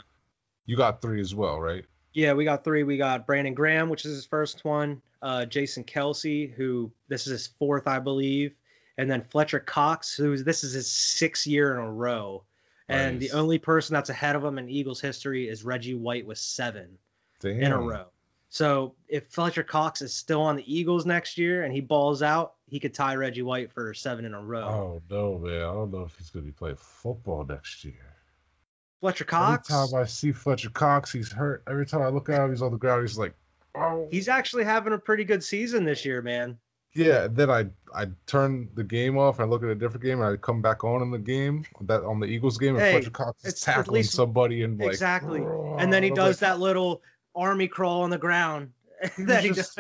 you got three as well, right? yeah, we got three. We got Brandon Graham, which is his first one. Uh, Jason Kelce, who this is his fourth, I believe, and then Fletcher Cox, who this is his sixth year in a row. And Nice. the only person that's ahead of him in Eagles history is Reggie White with seven. Damn. in a row. So if Fletcher Cox is still on the Eagles next year and he balls out, he could tie Reggie White for seven in a row. Oh no, man! I don't know if he's gonna be playing football next year. Fletcher Cox, Every time I see Fletcher Cox, he's hurt. Every time I look at him, he's on the ground. He's like, oh. he's actually having a pretty good season this year, man. Yeah. Then I I turn the game off. and I look at a different game, and I come back on in the game that on the Eagles game, and Hey, Fletcher Cox is tackling least- somebody and like exactly. And then he does like, that little army crawl on the ground. he just-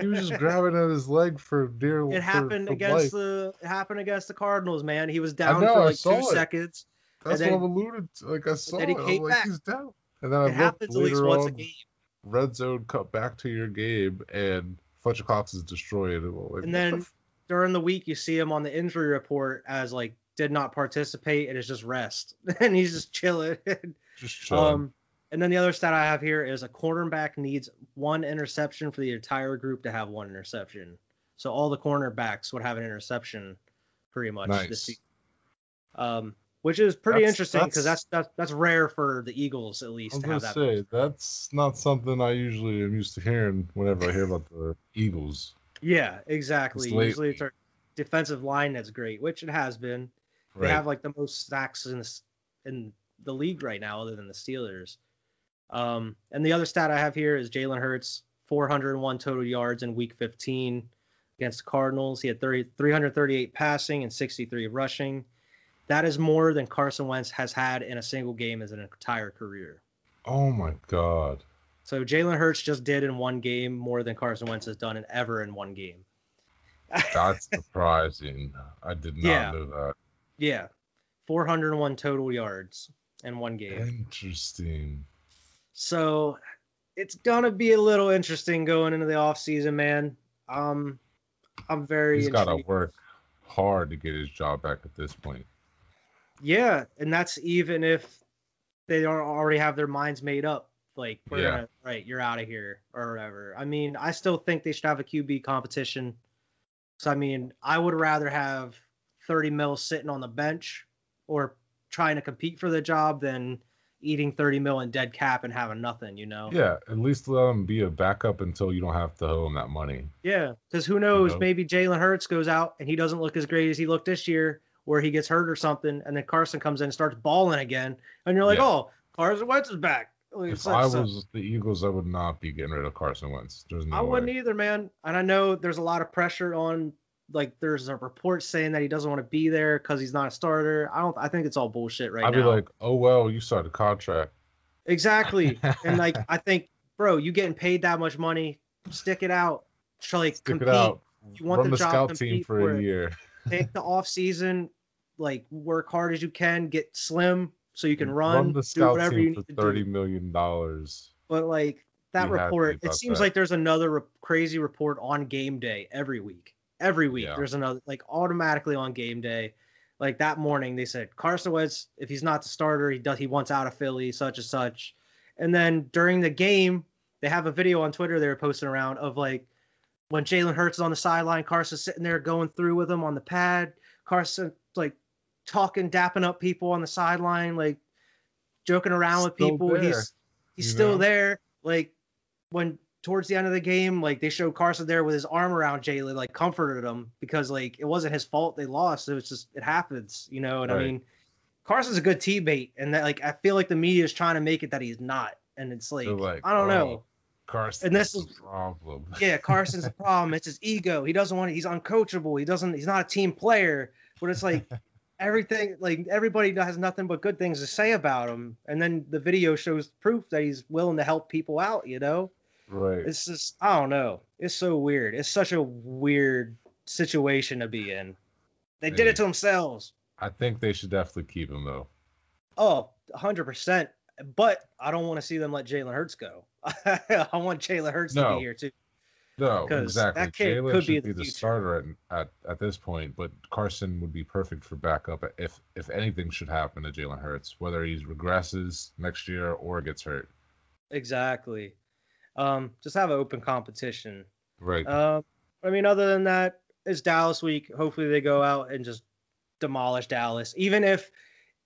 He was just grabbing at his leg for dear. Life. It happened for against life. the it happened against the Cardinals, man. He was down know, for like two it. seconds. That's and what then- I'm alluded to. Like I saw then he it. I came like, back. he's down. And then I It looked happens at least once a on, game. red zone cut back to your game, and Fletcher Cox is destroyed. And, like, And the then f- during the week you see him on the injury report as like did not participate and it's just rest and he's just chilling just chilling. um and then the other stat I have here is a cornerback needs one interception for the entire group to have one interception. So all the cornerbacks would have an interception, pretty much Nice. this season. Um, which is pretty That's- interesting because that's- that's, that's rare for the Eagles at I least was to gonna have that. say that's not something I usually am used to hearing whenever I hear about the Eagles. Yeah, exactly. It's Usually it's our defensive line that's great, which it has been. They have like the most sacks in the, in the league right now, other than the Steelers. Um, and the other stat I have here is Jalen Hurts, 401 total yards in Week 15 against the Cardinals. He had 30, 338 passing and 63 rushing. That is more than Carson Wentz has had in a single game as an entire career. oh my god. So Jalen Hurts just did in one game more than Carson Wentz has done in ever in one game. That's surprising. I did not Yeah. know that. Yeah, 401 total yards in one game. Interesting. So it's gonna be a little interesting going into the off season, man. Um, I'm very He's got to work hard to get his job back at this point. Yeah, and that's even if they don't already have their minds made up. Like, we're Yeah. gonna, right, you're out of here or whatever. I mean, I still think they should have a QB competition. So I mean, I would rather have 30 mil sitting on the bench or trying to compete for the job than eating 30 mil in dead cap and having nothing, you know? Yeah, at least let him be a backup until you don't have to owe him that money. Yeah, because who knows? know? Maybe Jalen Hurts goes out and he doesn't look as great as he looked this year, or he gets hurt or something, and then Carson comes in and starts balling again, and you're like, Yeah. oh, Carson Wentz is back. If so- I so- was the Eagles, I would not be getting rid of Carson Wentz. There's no I way. wouldn't either, man. And I know there's a lot of pressure on. Like, there's a report saying that he doesn't want to be there because he's not a starter. I don't. I think it's all bullshit right I'd now. be like, oh well, you signed a contract. exactly. and like, I think, bro, you getting paid that much money, stick it out. Try like Stick compete. it out. You want Run the the job, scout team for for a it. year. take the off season, like work hard as you can, get slim so you can run, the do scout whatever you team need for thirty do. million dollars. But like that report, it seems that. like there's another re- crazy report on game day every week. Every week Yeah. there's another like automatically on game day. Like that morning they said Carson Wentz, if he's not the starter, he does he wants out of Philly, such and such. And then during the game, they have a video on Twitter they were posting around of like when Jalen Hurts is on the sideline, Carson's sitting there going through with him on the pad. Carson like talking, dapping up people on the sideline, like joking around with Still people. there, he's he's still know? there. Like when towards the end of the game, like they showed Carson there with his arm around Jalen, like comforted him because like it wasn't his fault they lost. It was just it happens, you know. And I mean, Carson's a good teammate, and that like I feel like the media is trying to make it that he's not, and it's like, like, I don't "Oh, know. Carson, And this is problem. Yeah, Carson's the problem. It's his ego. He doesn't want. He's uncoachable. He doesn't. He's not a team player. But it's like everything. Like everybody has nothing but good things to say about him. And then the video shows proof that he's willing to help people out. You know, Right. it's just I don't know. It's so weird. It's such a weird situation to be in. They did it to themselves. I think they should definitely keep him though. Oh, 100%. But I don't want to see them let Jalen Hurts go. I want Jalen Hurts to be here too. No, exactly. that kid Jalen could be should the be the future. starter at, at at this point, but Carson would be perfect for backup if if anything should happen to Jalen Hurts, whether he regresses next year or gets hurt. Exactly. Um, just have an open competition. Right. Um, I mean, other than that, it's Dallas week. Hopefully, they go out and just demolish Dallas. Even if,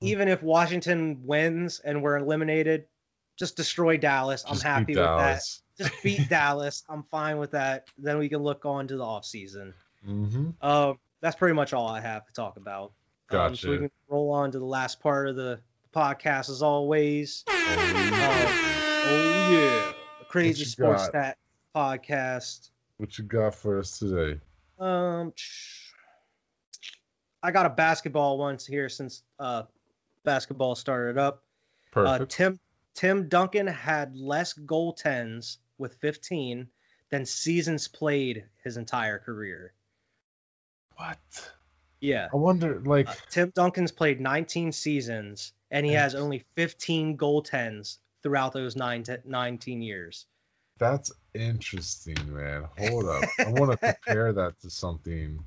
even if Washington wins and we're eliminated, just destroy Dallas. I'm happy with that. Just beat Dallas. I'm fine with that. Then we can look on to the offseason. Mm-hmm. Um, that's pretty much all I have to talk about. Um, so we Gotcha. can roll on to the last part of the podcast as always. Oh, Oh yeah, Crazy Sports? Stat podcast. what you got for us today? Um, I got a basketball once here since uh basketball started up. Uh, Perfect. Tim Tim Duncan had less goaltends with 15 than seasons played his entire career. what? Yeah. I wonder, like, Uh, Tim Duncan's played 19 seasons and he has only 15 goaltends throughout those nine te- 19 years. that's interesting, man. Hold up. I want to compare that to something.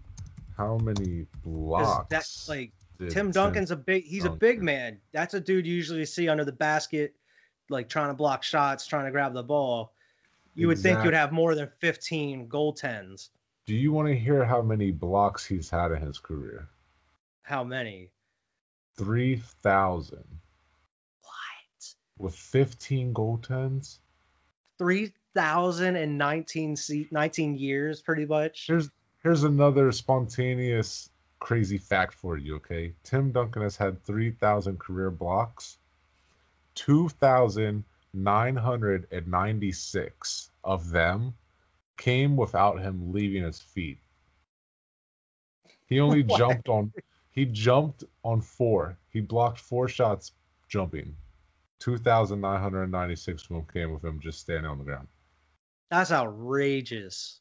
How many blocks? That's like Tim Duncan's a big he's a big man. That's a dude you usually see under the basket like trying to block shots, trying to grab the ball, you would think you'd have more than 15 goaltends. Do you want to hear how many blocks he's had in his career? How many? Three thousand What? With fifteen goaltends. 3,019 se- 19 years, pretty much. Here's here's another spontaneous crazy fact for you. Okay, Tim Duncan has had three thousand career blocks. Two thousand nine hundred and ninety six of them came without him leaving his feet. He only jumped on he jumped on four. He blocked four shots jumping. 2,996 of them came with him just standing on the ground. That's outrageous.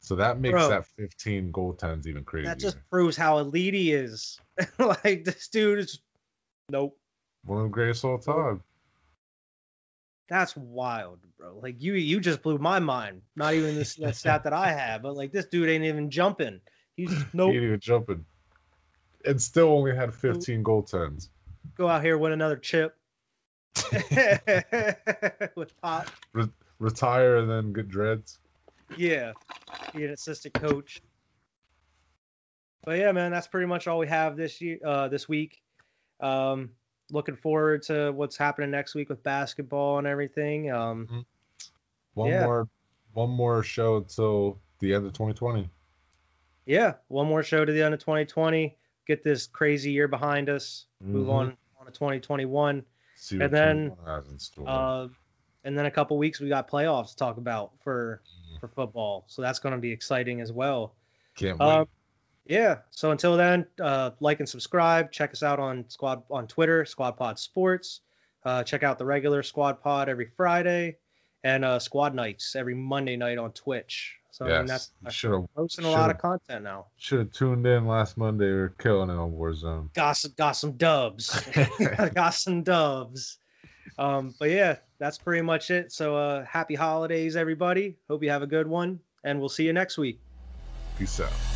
So that makes Bro. that 15 goaltends even crazier. That just proves how elite he is. like, this dude is. Nope. One of the greatest all time. That's wild, bro. Like you, you just blew my mind. Not even this that stat that I have, but like this dude ain't even jumping. He's He nope. ain't even jumping. And still only had 15 goaltends. Go out here win another chip with pop. Retire and then get dreads. Yeah, be an assistant coach. But yeah, man, that's pretty much all we have this year, uh, this week. Um, looking forward to what's happening next week with basketball and everything. Um, One Yeah. more one more show till the end of 2020. yeah, one more show to the end of 2020. Get this crazy year behind us. Move Mhm. on on to 2021. See And then, has in store. Uh, and then a couple weeks we got playoffs to talk about for for football, so that's going to be exciting as well. Can't wait. Um, yeah. So until then, uh, like and subscribe. Check us out on Squad on Twitter, Squad Pod Sports. Uh, check out the regular Squad Pod every Friday, and uh, Squad Nights every Monday night on Twitch. So I mean, that's, yes. that's Should have posting a lot of content now. should have tuned in last Monday. We are killing it on Warzone. Got some, got some dubs. got some dubs. Um, but yeah, that's pretty much it. So uh, happy holidays, everybody. Hope you have a good one, and we'll see you next week. Peace out.